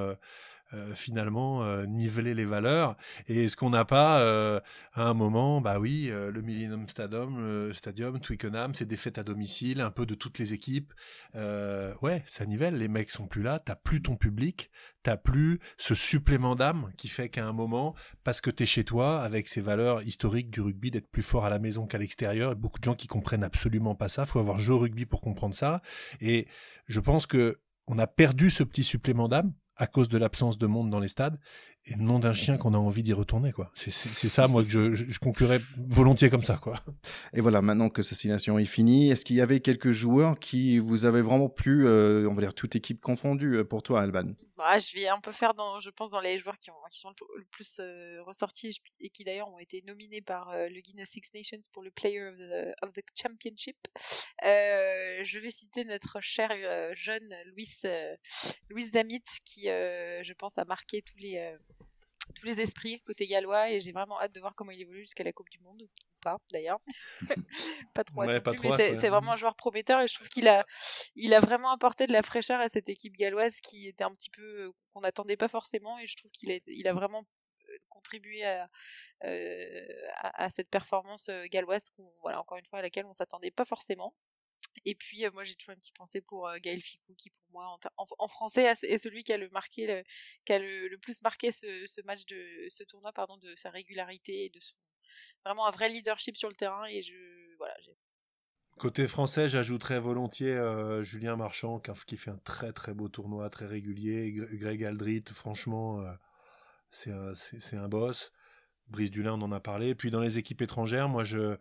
euh, euh, finalement euh, niveler les valeurs. Et est-ce qu'on n'a pas euh, à un moment bah oui le Millennium Stadium Stadium Twickenham c'est des fêtes à domicile un peu de toutes les équipes. Ouais ça nivelle. Les mecs sont plus là. T'as plus ton public. T'as plus ce supplément d'âme qui fait qu'à un moment parce que t'es chez toi avec ces valeurs historiques du rugby d'être plus fort à la maison qu'à l'extérieur beaucoup de gens qui comprennent absolument pas ça. Faut avoir joué au rugby pour comprendre ça. Et je pense que on a perdu ce petit supplément d'âme à cause de l'absence de monde dans les stades et nom d'un chien qu'on a envie d'y retourner quoi. C'est ça moi que je, je, volontiers comme ça quoi. Et voilà maintenant que cette est finie, est-ce qu'il y avait quelques joueurs qui vous avaient vraiment plu, euh, on va dire toute équipe confondue euh, pour toi Alban? Bah, Je vais un peu faire dans, je pense dans les joueurs qui, ont, qui sont le plus euh, ressortis et qui d'ailleurs ont été nominés par le Guinness Six Nations pour le Player of the, Championship. je vais citer notre cher jeune Louis Louis Zamit qui je pense a marqué tous les tous les esprits côté gallois et j'ai vraiment hâte de voir comment il évolue jusqu'à la Coupe du Monde. Pas d'ailleurs. pas trop. mais c'est vraiment un joueur prometteur et je trouve qu'il a, il a vraiment apporté de la fraîcheur à cette équipe galloise qui était un petit peu qu'on n'attendait pas forcément et je trouve qu'il a, il a vraiment contribué à, à, cette performance galloise, voilà, encore une fois, à laquelle on s'attendait pas forcément. Et puis, moi, j'ai toujours une petite pensée pour Gaël Ficou, qui pour moi, en, français, est celui qui a le marqué, qui a le, plus marqué ce, match de ce tournoi, pardon, de sa régularité et de son vraiment un vrai leadership sur le terrain. Et je, voilà, Côté français, j'ajouterais volontiers Julien Marchand, qui fait un très très beau tournoi, très régulier. Greg Aldrit, franchement, c'est un, un, boss. Brice Dulin, on en a parlé. Puis dans les équipes étrangères, moi, je,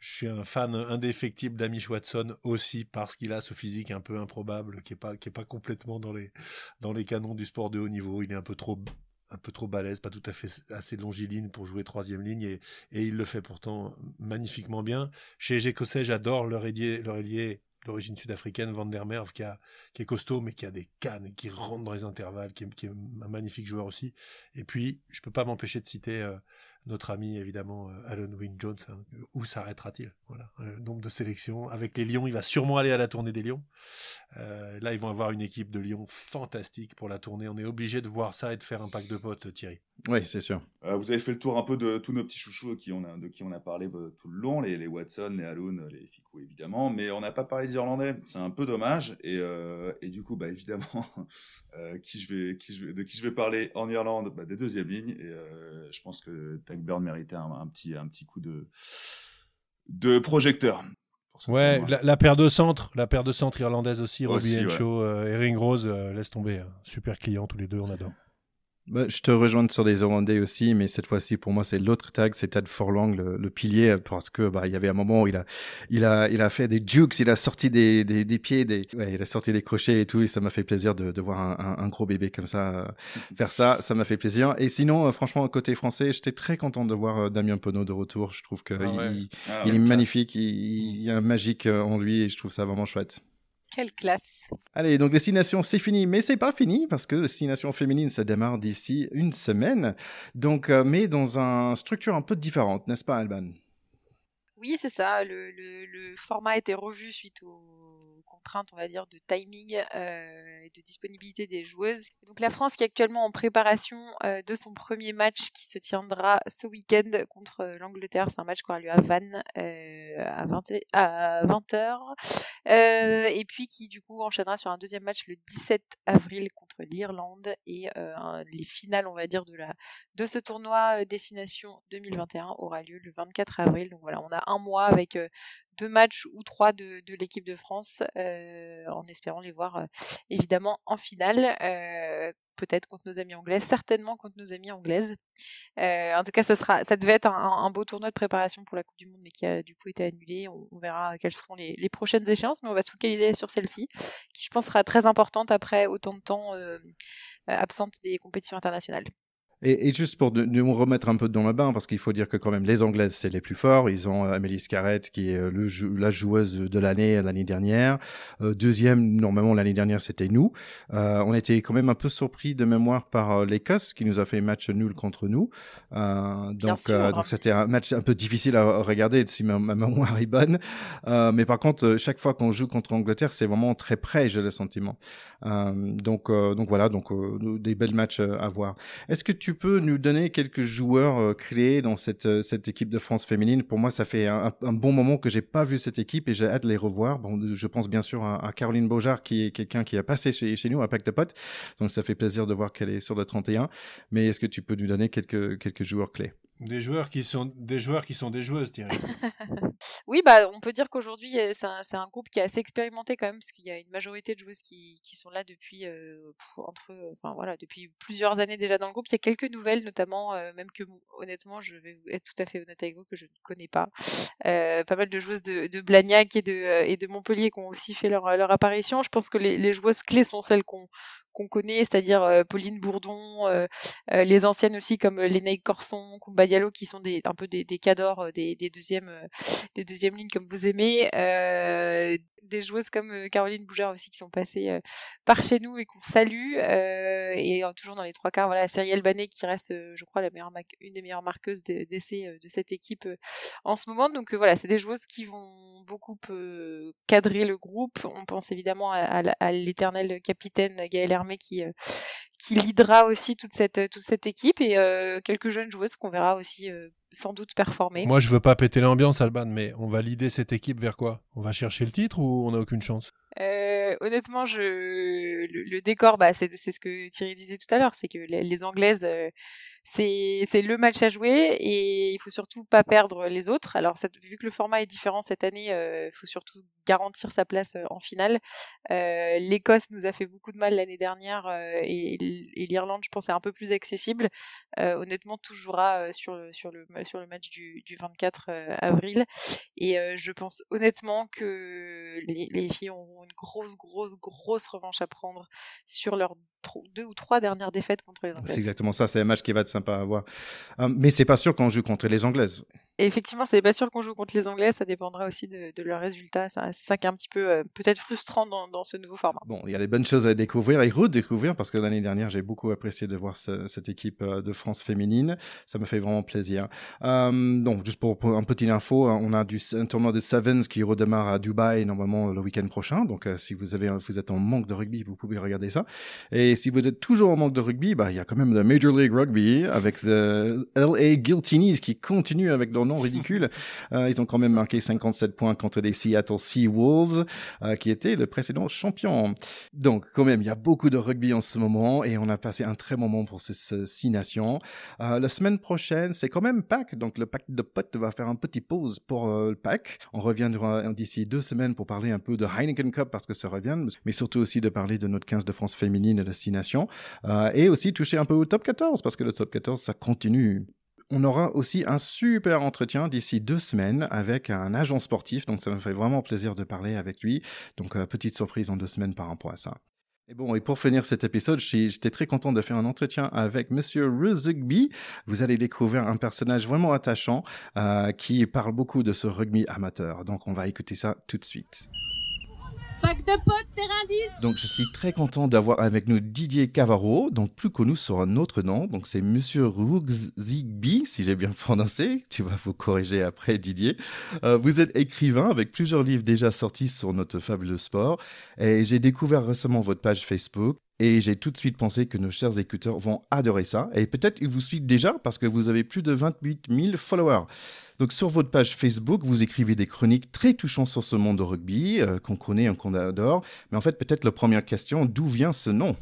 suis un fan indéfectible d'Amish Watson aussi parce qu'il a ce physique un peu improbable qui est pas pas complètement dans les dans les canons du sport de haut niveau. Il est un peu trop un peu trop balèze, pas tout à fait assez longiligne pour jouer troisième ligne et, et il le fait pourtant magnifiquement bien. Chez les Écossais, j'adore leur ailier, leur ailier d'origine sud-africaine, Van der Merve, qui, a, qui est costaud, mais qui a des cannes, qui rentre dans les intervalles, qui est, un magnifique joueur aussi. Et puis, je peux pas m'empêcher de citer euh, notre ami évidemment euh, Alan Wynne Jones. Hein. Où s'arrêtera-t-il? Voilà, le nombre de sélections. Avec les Lions, il va sûrement aller à la tournée des Lions. Euh, là, ils vont avoir une équipe de Lions fantastique pour la tournée. On est obligé de voir ça et de faire un pack de potes, Thierry. Oui, c'est sûr. Euh, vous avez fait le tour un peu de tous nos petits chouchous qui on a, de qui on a parlé bah, tout le long, les, les, Watson, les Alun, les Ficou évidemment, mais on n'a pas parlé des Irlandais. C'est un peu dommage. Et, et du coup, bah, évidemment, qui je vais, qui je vais, de qui je vais parler en Irlande? Bah, Des deuxièmes lignes. Et je pense que Burn méritait un, petit, un petit coup de, de projecteur. Ouais, la, paire de centre, la paire de centre irlandaise aussi, Robbie Henshaw et Ring Rose, euh, laisse tomber. Hein. Super client tous les deux, on adore. Bah, je te rejoins sur les Irlandais aussi, mais cette fois-ci pour moi c'est l'autre tag, c'est Tad Forlong, le, le, pilier, parce que bah il y avait un moment où il a, il a, il a fait des jukes, il a sorti des, des, des pieds, des, ouais, il a sorti des crochets et tout, et ça m'a fait plaisir de, de voir un, un, gros bébé comme ça euh, faire ça, ça m'a fait plaisir. Et sinon, euh, franchement côté français, j'étais très content de voir euh, Damien Penaud de retour. Je trouve que ah il, ah il est magnifique, il, il y a un magique en lui et je trouve ça vraiment chouette. Quelle classe. Allez, donc Destination, c'est fini, mais c'est pas fini parce que Destination féminine, ça démarre d'ici une semaine. Donc, euh, mais dans une structure un peu différente, n'est-ce pas, Alban? Oui, c'est ça. Le, format a été revu suite au on va dire, de timing euh, et de disponibilité des joueuses. Donc la France qui est actuellement en préparation euh, de son premier match qui se tiendra ce week-end contre euh, l'Angleterre. C'est un match qui aura lieu à Vannes à 20, à 20h. et puis qui du coup enchaînera sur un deuxième match le 17 avril contre l'Irlande et les finales, on va dire, de, de ce tournoi Destination 2021 aura lieu le 24 avril. Donc voilà, on a un mois avec deux matchs ou trois de, l'équipe de France, euh, en espérant les voir euh, évidemment en finale. Euh, peut-être contre nos amis anglaises, certainement contre nos amis anglaises. en tout cas, ça sera, ça devait être un, beau tournoi de préparation pour la Coupe du Monde, mais qui a du coup été annulé. On, verra quelles seront les, prochaines échéances, mais on va se focaliser sur celle-ci, qui je pense sera très importante après autant de temps absente des compétitions internationales. Et, et, juste pour nous remettre un peu dans le bain, parce qu'il faut dire que quand même les Anglaises c'est les plus forts. Ils ont euh, Amélie Scarrett qui est euh, le, la joueuse de l'année euh, l'année dernière. Euh, deuxième normalement l'année dernière c'était nous. Euh, on était quand même un peu surpris de mémoire par l'Écosse qui nous a fait un match nul contre nous. donc donc c'était un match un peu difficile à regarder si ma, ma mémoire est bonne. mais par contre chaque fois qu'on joue contre l'Angleterre c'est vraiment très près j'ai le sentiment. donc donc voilà donc des belles matchs à voir. Est-ce que tu tu peux nous donner quelques joueurs euh, clés dans cette, euh, cette équipe de France féminine? Pour moi, ça fait un, bon moment que j'ai pas vu cette équipe et j'ai hâte de les revoir. Bon, je pense bien sûr à, Caroline Beaujard, qui est quelqu'un qui a passé chez, chez nous à Pack de Potes. Donc, ça fait plaisir de voir qu'elle est sur le 31. Mais est-ce que tu peux nous donner quelques, quelques joueurs clés? Des joueurs qui sont des joueurs qui sont des joueuses, Thierry. oui, bah on peut dire qu'aujourd'hui c'est un, groupe qui est assez expérimenté quand même, parce qu'il y a une majorité de joueuses qui, sont là depuis euh, voilà, depuis plusieurs années déjà dans le groupe. Il y a quelques nouvelles, notamment euh, même que honnêtement, je vais être tout à fait honnête avec vous que je ne connais pas. Euh, pas mal de joueuses de, Blagnac et de Montpellier qui ont aussi fait leur, leur apparition. Je pense que les, les joueuses clés sont celles qu'on qu'on connaît, c'est-à-dire Pauline Bourdon, les anciennes aussi comme Lénaïque Corson, Koumba Diallo, qui sont des, un peu des, des cadors des, des deuxièmes des deuxièmes lignes comme vous aimez, des joueuses comme Caroline Bougère aussi qui sont passées par chez nous et qu'on salue, et toujours dans les trois quarts, voilà, Cyrielle Banet qui reste, je crois, la meilleure une des meilleures marqueuses d'essai de cette équipe en ce moment. Donc voilà, c'est des joueuses qui vont beaucoup cadrer le groupe. On pense évidemment à, l'éternel capitaine Gaël Hermé qui qui lidera aussi toute cette toute cette équipe et quelques jeunes joueuses qu'on verra aussi sans doute performer. Moi, je veux pas péter l'ambiance, Alban, mais on va lider cette équipe vers quoi? On va chercher le titre ou on n'a aucune chance? Euh, honnêtement, le, décor, bah, c'est ce que Thierry disait tout à l'heure, c'est que les, Anglaises, euh, c'est le match à jouer et il faut surtout pas perdre les autres. Alors, vu que le format est différent cette année, euh, il faut surtout garantir sa place en finale. L'Écosse nous a fait beaucoup de mal l'année dernière et, l'Irlande, je pense, est un peu plus accessible. honnêtement, tout jouera sur le, match du, du 24 avril et je pense honnêtement que les, les filles auront grosse, grosse, grosse revanche à prendre sur leurs deux ou trois dernières défaites contre les Anglaises. C'est exactement ça, c'est un match qui va être sympa à voir. Hum, mais c'est pas sûr qu'on joue contre les Anglaises effectivement, c'est pas sûr qu'on joue contre les Anglais, ça dépendra aussi de, de leurs résultats. C'est ça qui est un petit peu euh, peut-être frustrant dans, dans, ce nouveau format. Bon, il y a des bonnes choses à découvrir et redécouvrir parce que l'année dernière, j'ai beaucoup apprécié de voir cette équipe euh, de France féminine. Ça me fait vraiment plaisir. Euh, donc, juste pour, un petit info, hein, on a du, un tournoi de Sevens qui redémarre à Dubaï normalement le week-end prochain. Donc, euh, si vous, avez, vous êtes en manque de rugby, vous pouvez regarder ça. Et si vous êtes toujours en manque de rugby, bah, il y a quand même la Major League Rugby avec the LA Guiltinis qui continue avec leur nom ridicule. Euh, ils ont quand même marqué 57 points contre les Seattle Seawolves, euh, qui étaient le précédent champion. Donc, quand même, il y a beaucoup de rugby en ce moment et on a passé un très bon moment pour ces, six nations. Euh, la semaine prochaine, c'est quand même Pâques, donc le Pâques de potes va faire un petit pause pour le Pâques. On reviendra d'ici deux semaines pour parler un peu de Heineken Cup parce que ça revient, mais surtout aussi de parler de notre 15 de France féminine et de nations et aussi toucher un peu au top 14 parce que le top 14 ça continue on aura aussi un super entretien d'ici deux semaines avec un agent sportif. Donc, ça me fait vraiment plaisir de parler avec lui. Donc, euh, petite surprise en deux semaines par rapport à ça. Et bon, et pour finir cet épisode, j'étais très content de faire un entretien avec Monsieur Ruzigby. Vous allez découvrir un personnage vraiment attachant euh, qui parle beaucoup de ce rugby amateur. Donc, on va écouter ça tout de suite. De potes, terrain 10 Donc je suis très content d'avoir avec nous Didier Cavaro, donc plus connu sur un autre nom, donc c'est Monsieur Rugzigby, si j'ai bien prononcé, tu vas vous corriger après Didier. Euh, vous êtes écrivain avec plusieurs livres déjà sortis sur notre fabuleux sport, et j'ai découvert récemment votre page Facebook, et j'ai tout de suite pensé que nos chers écouteurs vont adorer ça. Et peut-être ils vous suivent déjà parce que vous avez plus de 28 000 followers. Donc sur votre page Facebook, vous écrivez des chroniques très touchantes sur ce monde de rugby euh, qu'on connaît et qu'on adore. Mais en fait, peut-être la première question, d'où vient ce nom?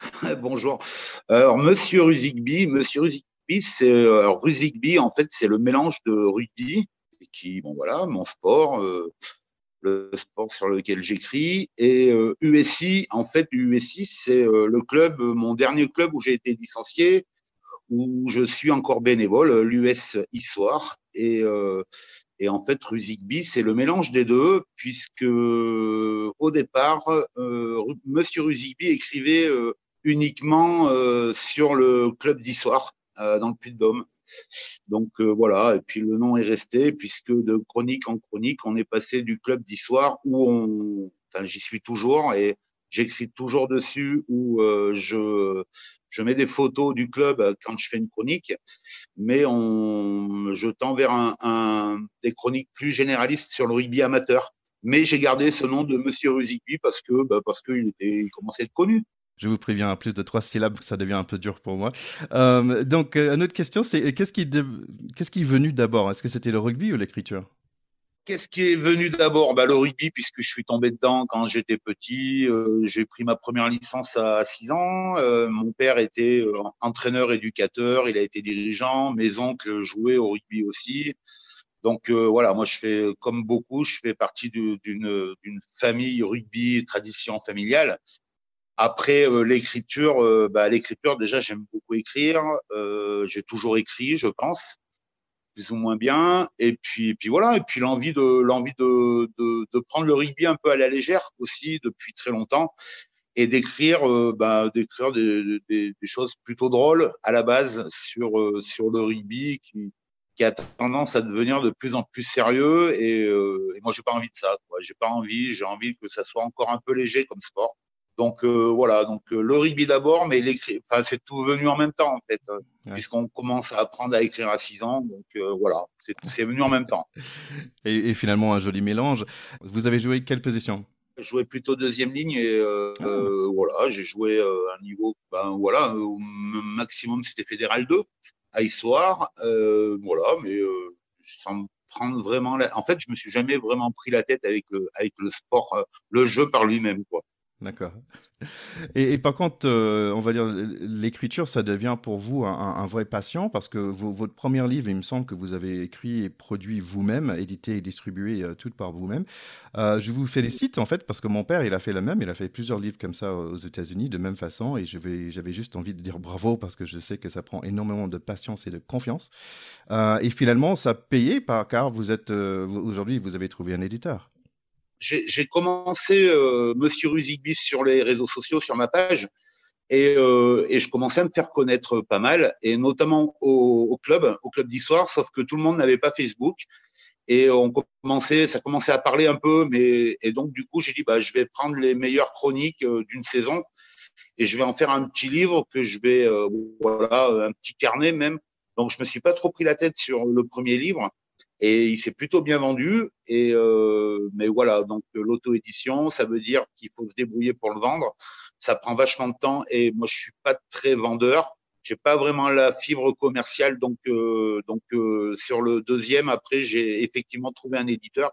Bonjour. Alors, Monsieur Ruzigby, Monsieur Ruzigby, c'est euh, en fait, c'est le mélange de rugby, qui, bon voilà, mon sport, euh, le sport sur lequel j'écris. Et USI, euh, en fait, USI, c'est euh, le club, mon dernier club où j'ai été licencié, où je suis encore bénévole, l'US Histoire. Et, euh, et en fait, Ruzigby, c'est le mélange des deux, puisque au départ, Monsieur Ruzigby écrivait uniquement sur le club d'Histoire dans le Puy-de-Dôme. Donc euh, voilà, et puis le nom est resté puisque de chronique en chronique, on est passé du club d'histoire où j'y suis toujours et j'écris toujours dessus où euh, je je mets des photos du club quand je fais une chronique, mais je tends vers des chroniques plus généralistes sur le rugby amateur. Mais j'ai gardé ce nom de Monsieur Ruzigby parce que bah, parce qu'il commençait à être connu. Je vous préviens, plus de trois syllabes, ça devient un peu dur pour moi. Euh, donc, euh, une autre question, c'est qu'est-ce qui, qu'est-ce qui est venu d'abord? Est-ce que c'était le rugby ou l'écriture? Qu'est-ce qui est venu d'abord? Bah, Le rugby, puisque je suis tombé dedans quand j'étais petit. Euh, j'ai pris ma première licence à 6 ans. mon père était entraîneur, éducateur, il a été dirigeant. Mes oncles jouaient au rugby aussi. Donc voilà, moi je fais comme beaucoup, je fais partie d'une famille rugby tradition familiale. Après euh, l'écriture, euh, bah, l'écriture déjà j'aime beaucoup écrire. Euh, j'ai toujours écrit, je pense, plus ou moins bien. Et puis, et puis voilà. Et puis l'envie de l'envie de, de, de prendre le rugby un peu à la légère aussi depuis très longtemps. et d'écrire bah, d'écrire des, des, des, choses plutôt drôles à la base sur sur le rugby qui qui a tendance à devenir de plus en plus sérieux et, euh, et moi j'ai pas envie de ça quoi j'ai pas envie j'ai envie que ça soit encore un peu léger comme sport donc euh, voilà donc euh, le rugby d'abord mais l'écrit enfin c'est tout venu en même temps en fait puisqu'on commence à apprendre à écrire à 6 ans donc euh, voilà c'est c'est venu en même temps et, et, finalement un joli mélange vous avez joué quelle position je jouais plutôt deuxième ligne et ah. voilà j'ai joué un niveau ben voilà au maximum c'était fédéral 2 à Histoire. Voilà, mais sans prendre vraiment. La... En fait, je me suis jamais vraiment pris la tête avec le, avec le sport, le jeu par lui-même, quoi. D'accord. Et, par contre, euh, on va dire, l'écriture, ça devient pour vous un, vrai patient parce que vos, votre premier livre, il me semble que vous avez écrit et produit vous-même, édité et distribué euh, tout par vous-même. Euh, je vous félicite en fait parce que mon père, il a fait la même, il a fait plusieurs livres comme ça aux États-Unis de même façon et j'avais juste envie de dire bravo parce que je sais que ça prend énormément de patience et de confiance. Euh, et finalement, ça payé par, car vous êtes, aujourd'hui, vous avez trouvé un éditeur j'ai commencé euh, Monsieur Ruzigbis sur les réseaux sociaux, sur ma page, et, euh, et, je commençais à me faire connaître pas mal, et notamment au, au club, au club d'histoire, sauf que tout le monde n'avait pas Facebook. Et on commençait, ça commençait à parler un peu, mais et donc du coup j'ai dit bah je vais prendre les meilleures chroniques euh, d'une saison et je vais en faire un petit livre que je vais euh, voilà un petit carnet même. Donc je me suis pas trop pris la tête sur le premier livre et il s'est plutôt bien vendu. Et euh, mais voilà, donc l'auto-édition, ça veut dire qu'il faut se débrouiller pour le vendre. Ça prend vachement de temps et moi je suis pas très vendeur. J'ai pas vraiment la fibre commerciale, donc euh, donc euh, sur le deuxième, après j'ai effectivement trouvé un éditeur.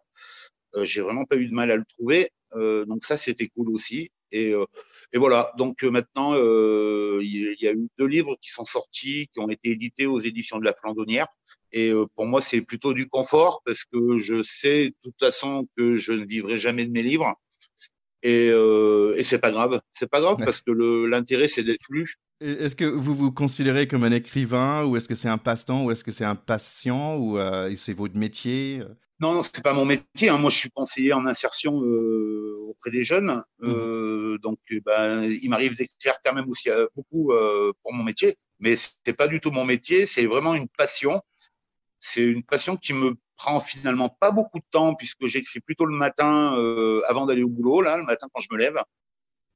Euh, j'ai vraiment pas eu de mal à le trouver, euh, donc ça c'était cool aussi. Et, euh, et voilà, donc maintenant il y a eu deux livres qui sont sortis, qui ont été édités aux éditions de la Flandonnière. Et euh, pour moi, c'est plutôt du confort parce que je sais de toute façon que je ne vivrai jamais de mes livres. Et, euh, et c'est pas grave. C'est pas grave ouais. parce que l'intérêt, c'est d'être lu. Est-ce que vous vous considérez comme un écrivain ou est-ce que c'est un passe-temps ou est-ce que c'est un patient ou euh, c'est votre métier? Non, non, c'est pas mon métier. Hein. Moi, je suis conseiller en insertion euh, auprès des jeunes. Mmh. Donc, ben, il m'arrive d'écrire quand même aussi beaucoup pour mon métier. Mais c'est pas du tout mon métier. C'est vraiment une passion c'est une passion qui me prend finalement pas beaucoup de temps puisque j'écris plutôt le matin euh, avant d'aller au boulot, là, le matin quand je me lève.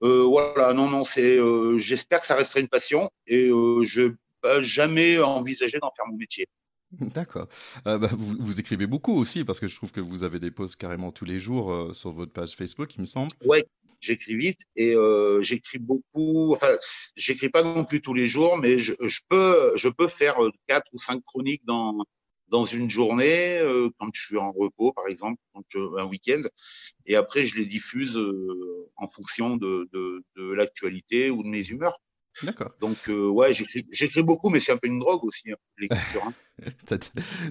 Euh, voilà, non, non, c'est. Euh, J'espère que ça resterait une passion et euh, je n'ai jamais envisagé d'en faire mon métier. D'accord. Euh, bah, vous, écrivez beaucoup aussi parce que je trouve que vous avez des posts carrément tous les jours euh, sur votre page Facebook, il me semble. Ouais, j'écris vite et euh, j'écris beaucoup. Enfin, j'écris pas non plus tous les jours, mais je, peux, je peux faire quatre ou cinq chroniques dans dans une journée, quand je suis en repos, par exemple, un week-end, et après je les diffuse en fonction de, de l'actualité ou de mes humeurs. D'accord. Donc euh, ouais, j'écris beaucoup, mais c'est un peu une drogue aussi hein, l'écriture. Hein. ça,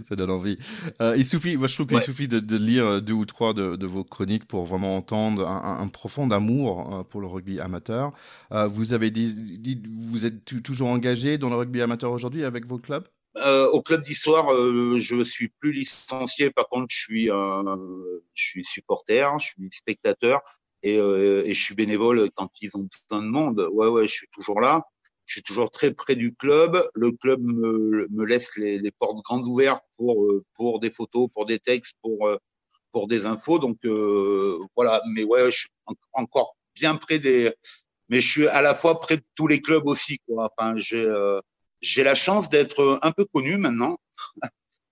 ça, donne envie. Euh, il suffit, moi je trouve qu'il ouais. suffit de, de, lire deux ou trois de, de, vos chroniques pour vraiment entendre un, un profond amour pour le rugby amateur. Euh, vous avez dit, dit vous êtes toujours engagé dans le rugby amateur aujourd'hui avec vos clubs? Euh, au club d'histoire, euh, je suis plus licencié. Par contre, je suis, euh, je suis supporter, je suis spectateur et, euh, et, je suis bénévole quand ils ont besoin de monde. Ouais, ouais, je suis toujours là. Je suis toujours très près du club. Le club me, me laisse les, les, portes grandes ouvertes pour euh, pour des photos, pour des textes, pour euh, pour des infos. Donc voilà. Mais ouais, je suis encore bien près des. Mais je suis à la fois près de tous les clubs aussi. Quoi. Enfin, j'ai j'ai la chance d'être un peu connu maintenant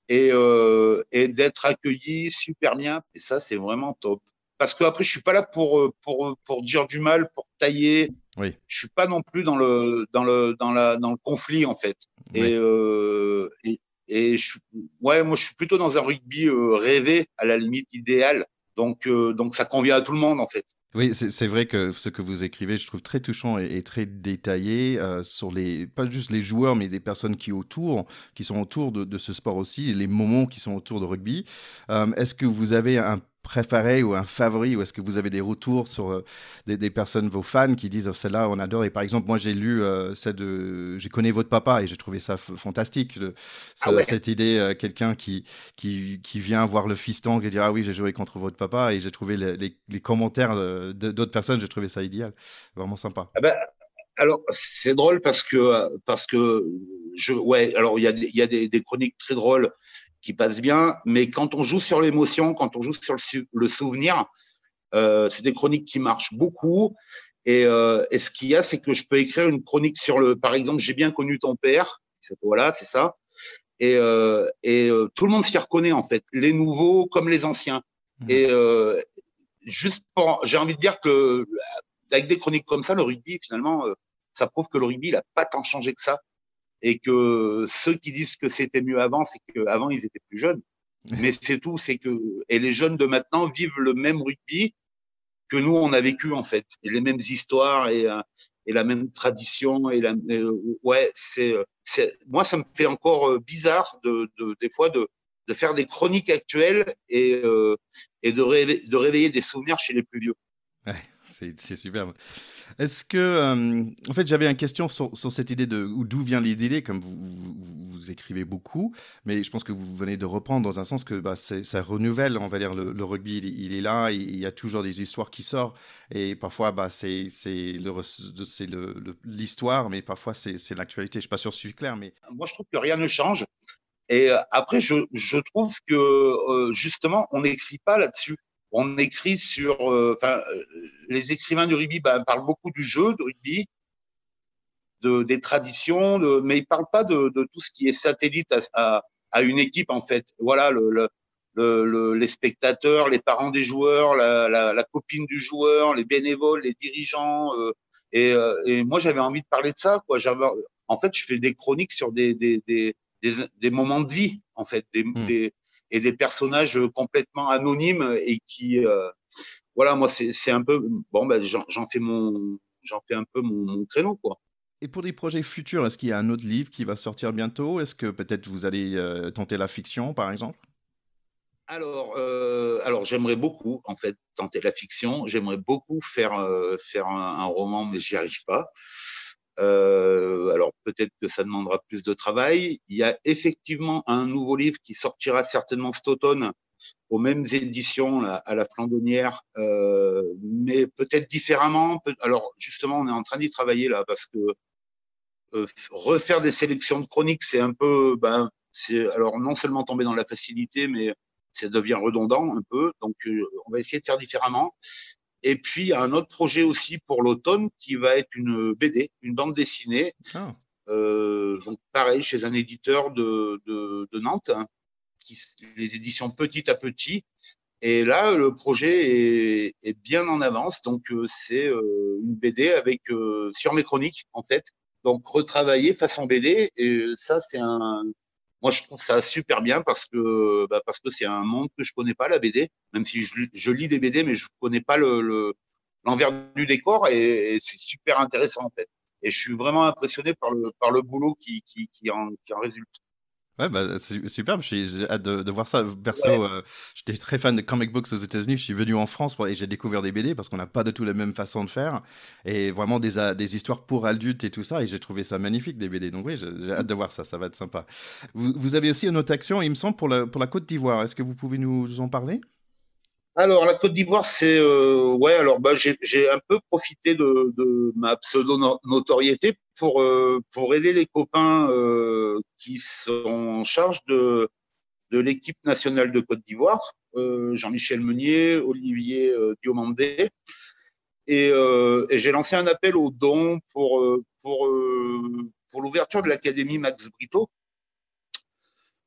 et, euh, et d'être accueilli super bien. Et ça, c'est vraiment top. Parce que après, je suis pas là pour pour pour dire du mal, pour tailler. Oui. Je suis pas non plus dans le dans le dans la dans le conflit en fait. Oui. Et, euh, et et je, ouais, moi, je suis plutôt dans un rugby euh, rêvé, à la limite idéal. Donc euh, donc ça convient à tout le monde en fait. Oui, c'est vrai que ce que vous écrivez, je trouve très touchant et, et très détaillé euh, sur les, pas juste les joueurs, mais des personnes qui autour, qui sont autour de, de ce sport aussi, et les moments qui sont autour de rugby. Euh, Est-ce que vous avez un préféré ou un favori ou est-ce que vous avez des retours sur euh, des, personnes, vos fans qui disent oh, celle-là on adore. Et par exemple moi j'ai lu euh, celle de j'ai connu votre papa et j'ai trouvé ça fantastique ah cette idée euh, quelqu'un qui, qui, qui vient voir le fiston et dire ah oui j'ai joué contre votre papa. Et j'ai trouvé les, les, commentaires d'autres personnes j'ai trouvé ça idéal. Vraiment sympa. Ah ben, alors c'est drôle parce que parce que je ouais alors il y a, y a des, des chroniques très drôles qui passe bien. Mais quand on joue sur l'émotion, quand on joue sur le, souvenir, euh, c'est des chroniques qui marchent beaucoup. Et, euh, et ce qu'il y a, c'est que je peux écrire une chronique sur le, par exemple, j'ai bien connu ton père. Voilà, c'est ça. Et, euh, et euh, tout le monde s'y reconnaît en fait, les nouveaux comme les anciens. Mmh. Et euh, juste pour, j'ai envie de dire que avec des chroniques comme ça, le rugby finalement, euh, ça prouve que le rugby il a pas tant changé que ça et que ceux qui disent que c'était mieux avant, c'est qu'avant ils étaient plus jeunes. Mais c'est tout, c'est que et les jeunes de maintenant vivent le même rugby que nous on a vécu en fait, et les mêmes histoires et, euh, et la même tradition et la ouais c'est moi ça me fait encore euh, bizarre de, de des fois de de faire des chroniques actuelles et euh, et de réveiller, de réveiller des souvenirs chez les plus vieux. Ouais, c'est superbe. Est-ce que, euh, en fait, j'avais une question sur, cette idée de d'où vient l'idée, comme vous, écrivez beaucoup, mais je pense que vous venez de reprendre dans un sens que bah, ça renouvelle, on va dire, le, rugby, il, est là, il, y a toujours des histoires qui sortent, et parfois, bah, c'est l'histoire, mais parfois, c'est l'actualité. Je ne suis pas sûr si je suis clair, mais... Moi, je trouve que rien ne change. Et euh, après, je, je trouve que, euh, justement, on n'écrit pas là-dessus on écrit sur, euh, enfin, euh, les écrivains du rugby bah, parlent beaucoup du jeu de rugby, de, des traditions, de, mais ils parlent pas de, de, tout ce qui est satellite à, à, une équipe en fait. Voilà, le, le, les spectateurs, les parents des joueurs, la, la, la, copine du joueur, les bénévoles, les dirigeants. Euh, et, et, moi, j'avais envie de parler de ça. Quoi. En fait, je fais des chroniques sur des, des, des, des, moments de vie, en fait, des, hmm. des, et des personnages complètement anonymes et qui, euh, voilà, moi c'est un peu bon, ben j'en fais mon, j'en fais un peu mon, créneau quoi. Et pour des projets futurs, est-ce qu'il y a un autre livre qui va sortir bientôt? Est-ce que peut-être vous allez euh, tenter la fiction, par exemple? Alors, euh, alors j'aimerais beaucoup en fait tenter la fiction. J'aimerais beaucoup faire faire un, un, roman, mais j'y arrive pas. Euh, alors peut-être que ça demandera plus de travail. Il y a effectivement un nouveau livre qui sortira certainement cet automne aux mêmes éditions à la Flandonnière, euh, mais peut-être différemment. Alors justement, on est en train d'y travailler là parce que euh, refaire des sélections de chroniques, c'est un peu, ben, c'est alors non seulement tomber dans la facilité, mais ça devient redondant un peu. Donc, euh, on va essayer de faire différemment. Et puis, un autre projet aussi pour l'automne qui va être une BD, une bande dessinée. Ah. Euh, donc, pareil, chez un éditeur de, de, de Nantes, hein, qui, les éditions petit à petit. Et là, le projet est, est bien en avance. Donc, euh, c'est euh, une BD avec sur mes chroniques, en fait. Donc, retravailler façon BD. Et ça, c'est un, moi, je trouve ça super bien parce que bah, parce que c'est un monde que je connais pas la BD, même si je, je lis des BD, mais je connais pas le l'envers du décor et, c'est super intéressant en fait. Et je suis vraiment impressionné par le par le boulot qui qui, qui en, qui en résulte. Ouais, bah, c'est superbe. J'ai hâte de, de, voir ça. Perso, euh, j'étais très fan de comic books aux États-Unis. Je suis venu en France et j'ai découvert des BD parce qu'on n'a pas du tout la même façon de faire. Et vraiment des, des histoires pour adultes et tout ça. Et j'ai trouvé ça magnifique, des BD. Donc oui, j'ai hâte de voir ça. Ça va être sympa. Vous, vous, avez aussi une autre action, il me semble, pour la, pour la Côte d'Ivoire. Est-ce que vous pouvez nous en parler? Alors la Côte d'Ivoire, c'est euh, ouais. Alors bah j'ai un peu profité de, ma pseudo notoriété pour euh, pour aider les copains euh, qui sont en charge de de l'équipe nationale de Côte d'Ivoire, euh, Jean-Michel Meunier, Olivier Diomandé, et, et j'ai lancé un appel aux dons pour pour pour l'ouverture de l'académie Max Brito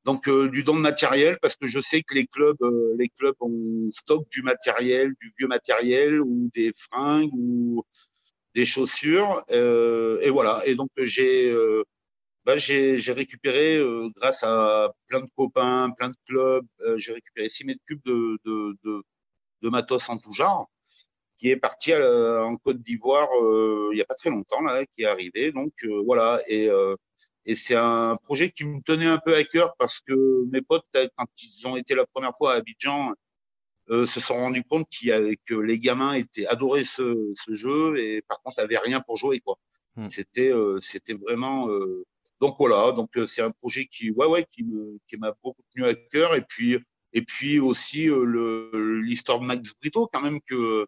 donc euh, du don de matériel parce que je sais que les clubs, euh, les clubs ont stock du matériel, du vieux matériel ou des fringues ou des chaussures. Euh, et voilà. Et donc j'ai bah, j'ai récupéré grâce à plein de copains, plein de clubs, j'ai récupéré 6 mètres cubes de, de, de, de, matos en tout genre qui est parti en Côte d'Ivoire il n'y a pas très longtemps là, qui est arrivé. Donc voilà et et c'est un projet qui me tenait un peu à cœur parce que mes potes, quand ils ont été la première fois à Abidjan, se sont rendus compte que les gamins étaient adoraient ce, ce, jeu et par contre n'avaient rien pour jouer quoi. Hmm. C'était c'était vraiment donc voilà donc c'est un projet qui ouais ouais qui me qui m'a beaucoup tenu à cœur et puis et puis aussi l'histoire de Max Brito quand même que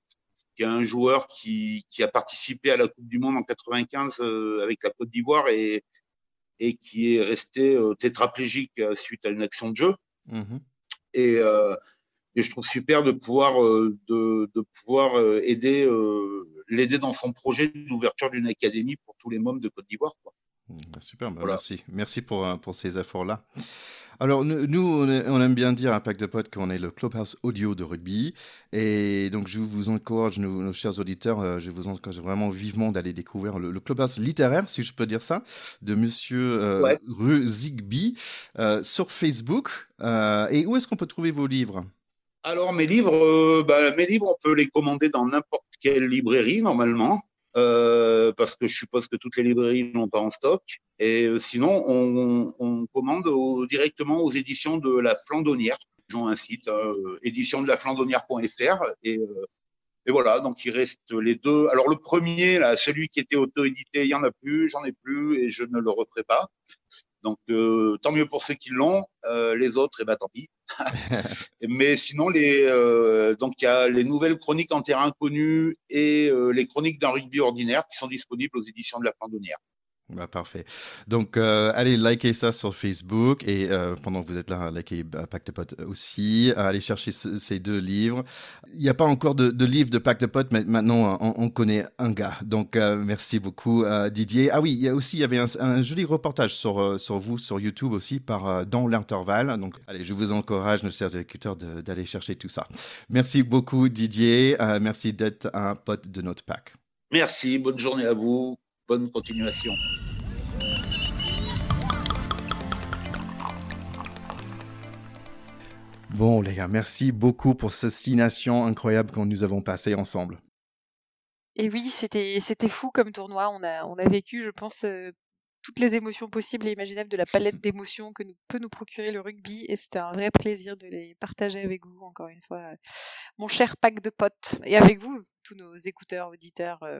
qui est un joueur qui, qui, a participé à la Coupe du Monde en 95 avec la Côte d'Ivoire et, et qui est resté euh, tétraplégique euh, suite à une action de jeu. Mhm. Et, euh, et, je trouve super de pouvoir, de, de, pouvoir aider, l'aider dans son projet d'ouverture d'une académie pour tous les membres de Côte d'Ivoire. Super, bah, merci. Merci pour, pour ces efforts-là. Alors, nous, on aime bien dire à Pack de Potes qu'on est le clubhouse audio de rugby. Et donc, je vous encourage, nos, chers auditeurs, euh, je vous encourage vraiment vivement d'aller découvrir le, clubhouse littéraire, si je peux dire ça, de monsieur euh, Zigby euh, sur Facebook. Euh, et où est-ce qu'on peut trouver vos livres? Alors mes livres, bah, mes livres, on peut les commander dans n'importe quelle librairie normalement. Euh, parce que je suppose que toutes les librairies n'ont pas en stock. Et euh, sinon, on, commande directement aux éditions de La Flandonnière. Ils ont un site, euh, édition de la flandonnière.fr. Et, euh, et voilà, donc il reste les deux. Alors le premier, celui qui était auto-édité, il y en a plus, j'en ai plus et je ne le referai pas. Donc, euh, tant mieux pour ceux qui l'ont. Euh, les autres, eh ben, tant pis. Mais sinon, les, euh, donc il y a les nouvelles chroniques en terrain connu et les chroniques d'un rugby ordinaire qui sont disponibles aux éditions de la Flandonnière. Bah, parfait. Donc, euh, allez liker ça sur Facebook et euh, pendant que vous êtes là, likez euh, Pacte de Potes aussi. allez chercher ces deux livres. Il n'y a pas encore de, de, livre de Pacte de Potes, mais maintenant on, connaît un gars. Donc, merci beaucoup Didier. Ah oui, il y a aussi il y avait un, joli reportage sur, sur vous sur YouTube aussi par Dans l'intervalle. Donc, allez, je vous encourage, nos chers écouteurs, d'aller chercher tout ça. Merci beaucoup Didier. merci d'être un pote de notre pack. Merci. Bonne journée à vous bonne continuation. Bon les gars, merci beaucoup pour cette signation incroyable que nous avons passée ensemble. Et oui, c'était c'était fou comme tournoi. On a on a vécu, je pense, euh, toutes les émotions possibles et imaginables de la palette d'émotions que nous, peut nous procurer le rugby. Et c'était un vrai plaisir de les partager avec vous, encore une fois, mon cher pack de potes, et avec vous, tous nos écouteurs, auditeurs, euh,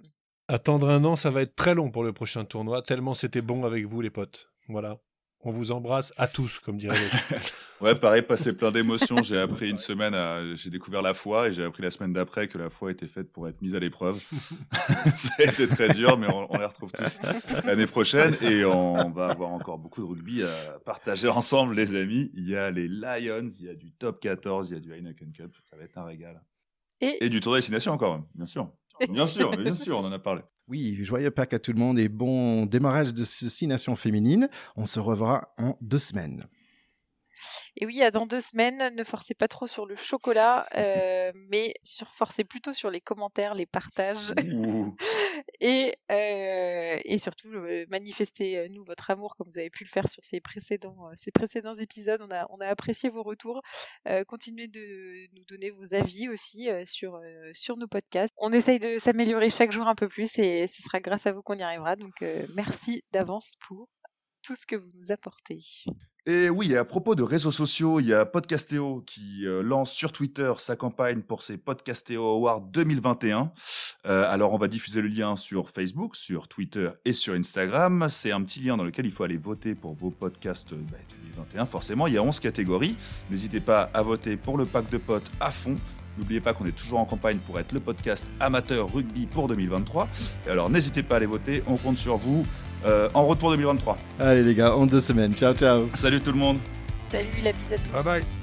Attendre un an, ça va être très long pour le prochain tournoi, tellement c'était bon avec vous, les potes. Voilà. On vous embrasse à tous, comme dirait l'autre. ouais, pareil, passé plein d'émotions. J'ai appris une semaine, à... j'ai découvert la foi et j'ai appris la semaine d'après que la foi était faite pour être mise à l'épreuve. ça a été très dur, mais on, les retrouve tous l'année prochaine et on va avoir encore beaucoup de rugby à partager ensemble, les amis. Il y a les Lions, il y a du top 14, il y a du Heineken Cup. Ça va être un régal. Et, et du tour de destination encore, bien sûr. Bien sûr, bien sûr, on en a parlé. Oui, joyeux Pâques à tout le monde et bon démarrage de ces six nations féminines. On se reverra en deux semaines. Et oui, à dans deux semaines, ne forcez pas trop sur le chocolat, euh, mais sur, forcez plutôt sur les commentaires, les partages. et, euh, et surtout, euh, manifestez-nous votre amour comme vous avez pu le faire sur ces précédents, ces précédents épisodes. On a, on a apprécié vos retours. continuez de nous donner vos avis aussi sur, sur nos podcasts. On essaye de s'améliorer chaque jour un peu plus et ce sera grâce à vous qu'on y arrivera. Donc, merci d'avance pour tout ce que vous nous apportez. Et oui, à propos de réseaux sociaux, il y a Podcastéo qui euh, lance sur Twitter sa campagne pour ses Podcastéo Awards 2021. Euh, alors, on va diffuser le lien sur Facebook, sur Twitter et sur Instagram. C'est un petit lien dans lequel il faut aller voter pour vos podcasts 2021. Bah, Forcément, il y a 11 catégories. N'hésitez pas à voter pour le pack de potes à fond. N'oubliez pas qu'on est toujours en campagne pour être le podcast amateur rugby pour 2023. Et alors n'hésitez pas à aller voter, on compte sur vous euh, en retour 2023. Allez les gars, en deux semaines. Ciao ciao. Salut tout le monde. Salut la bise à tous. Bye bye.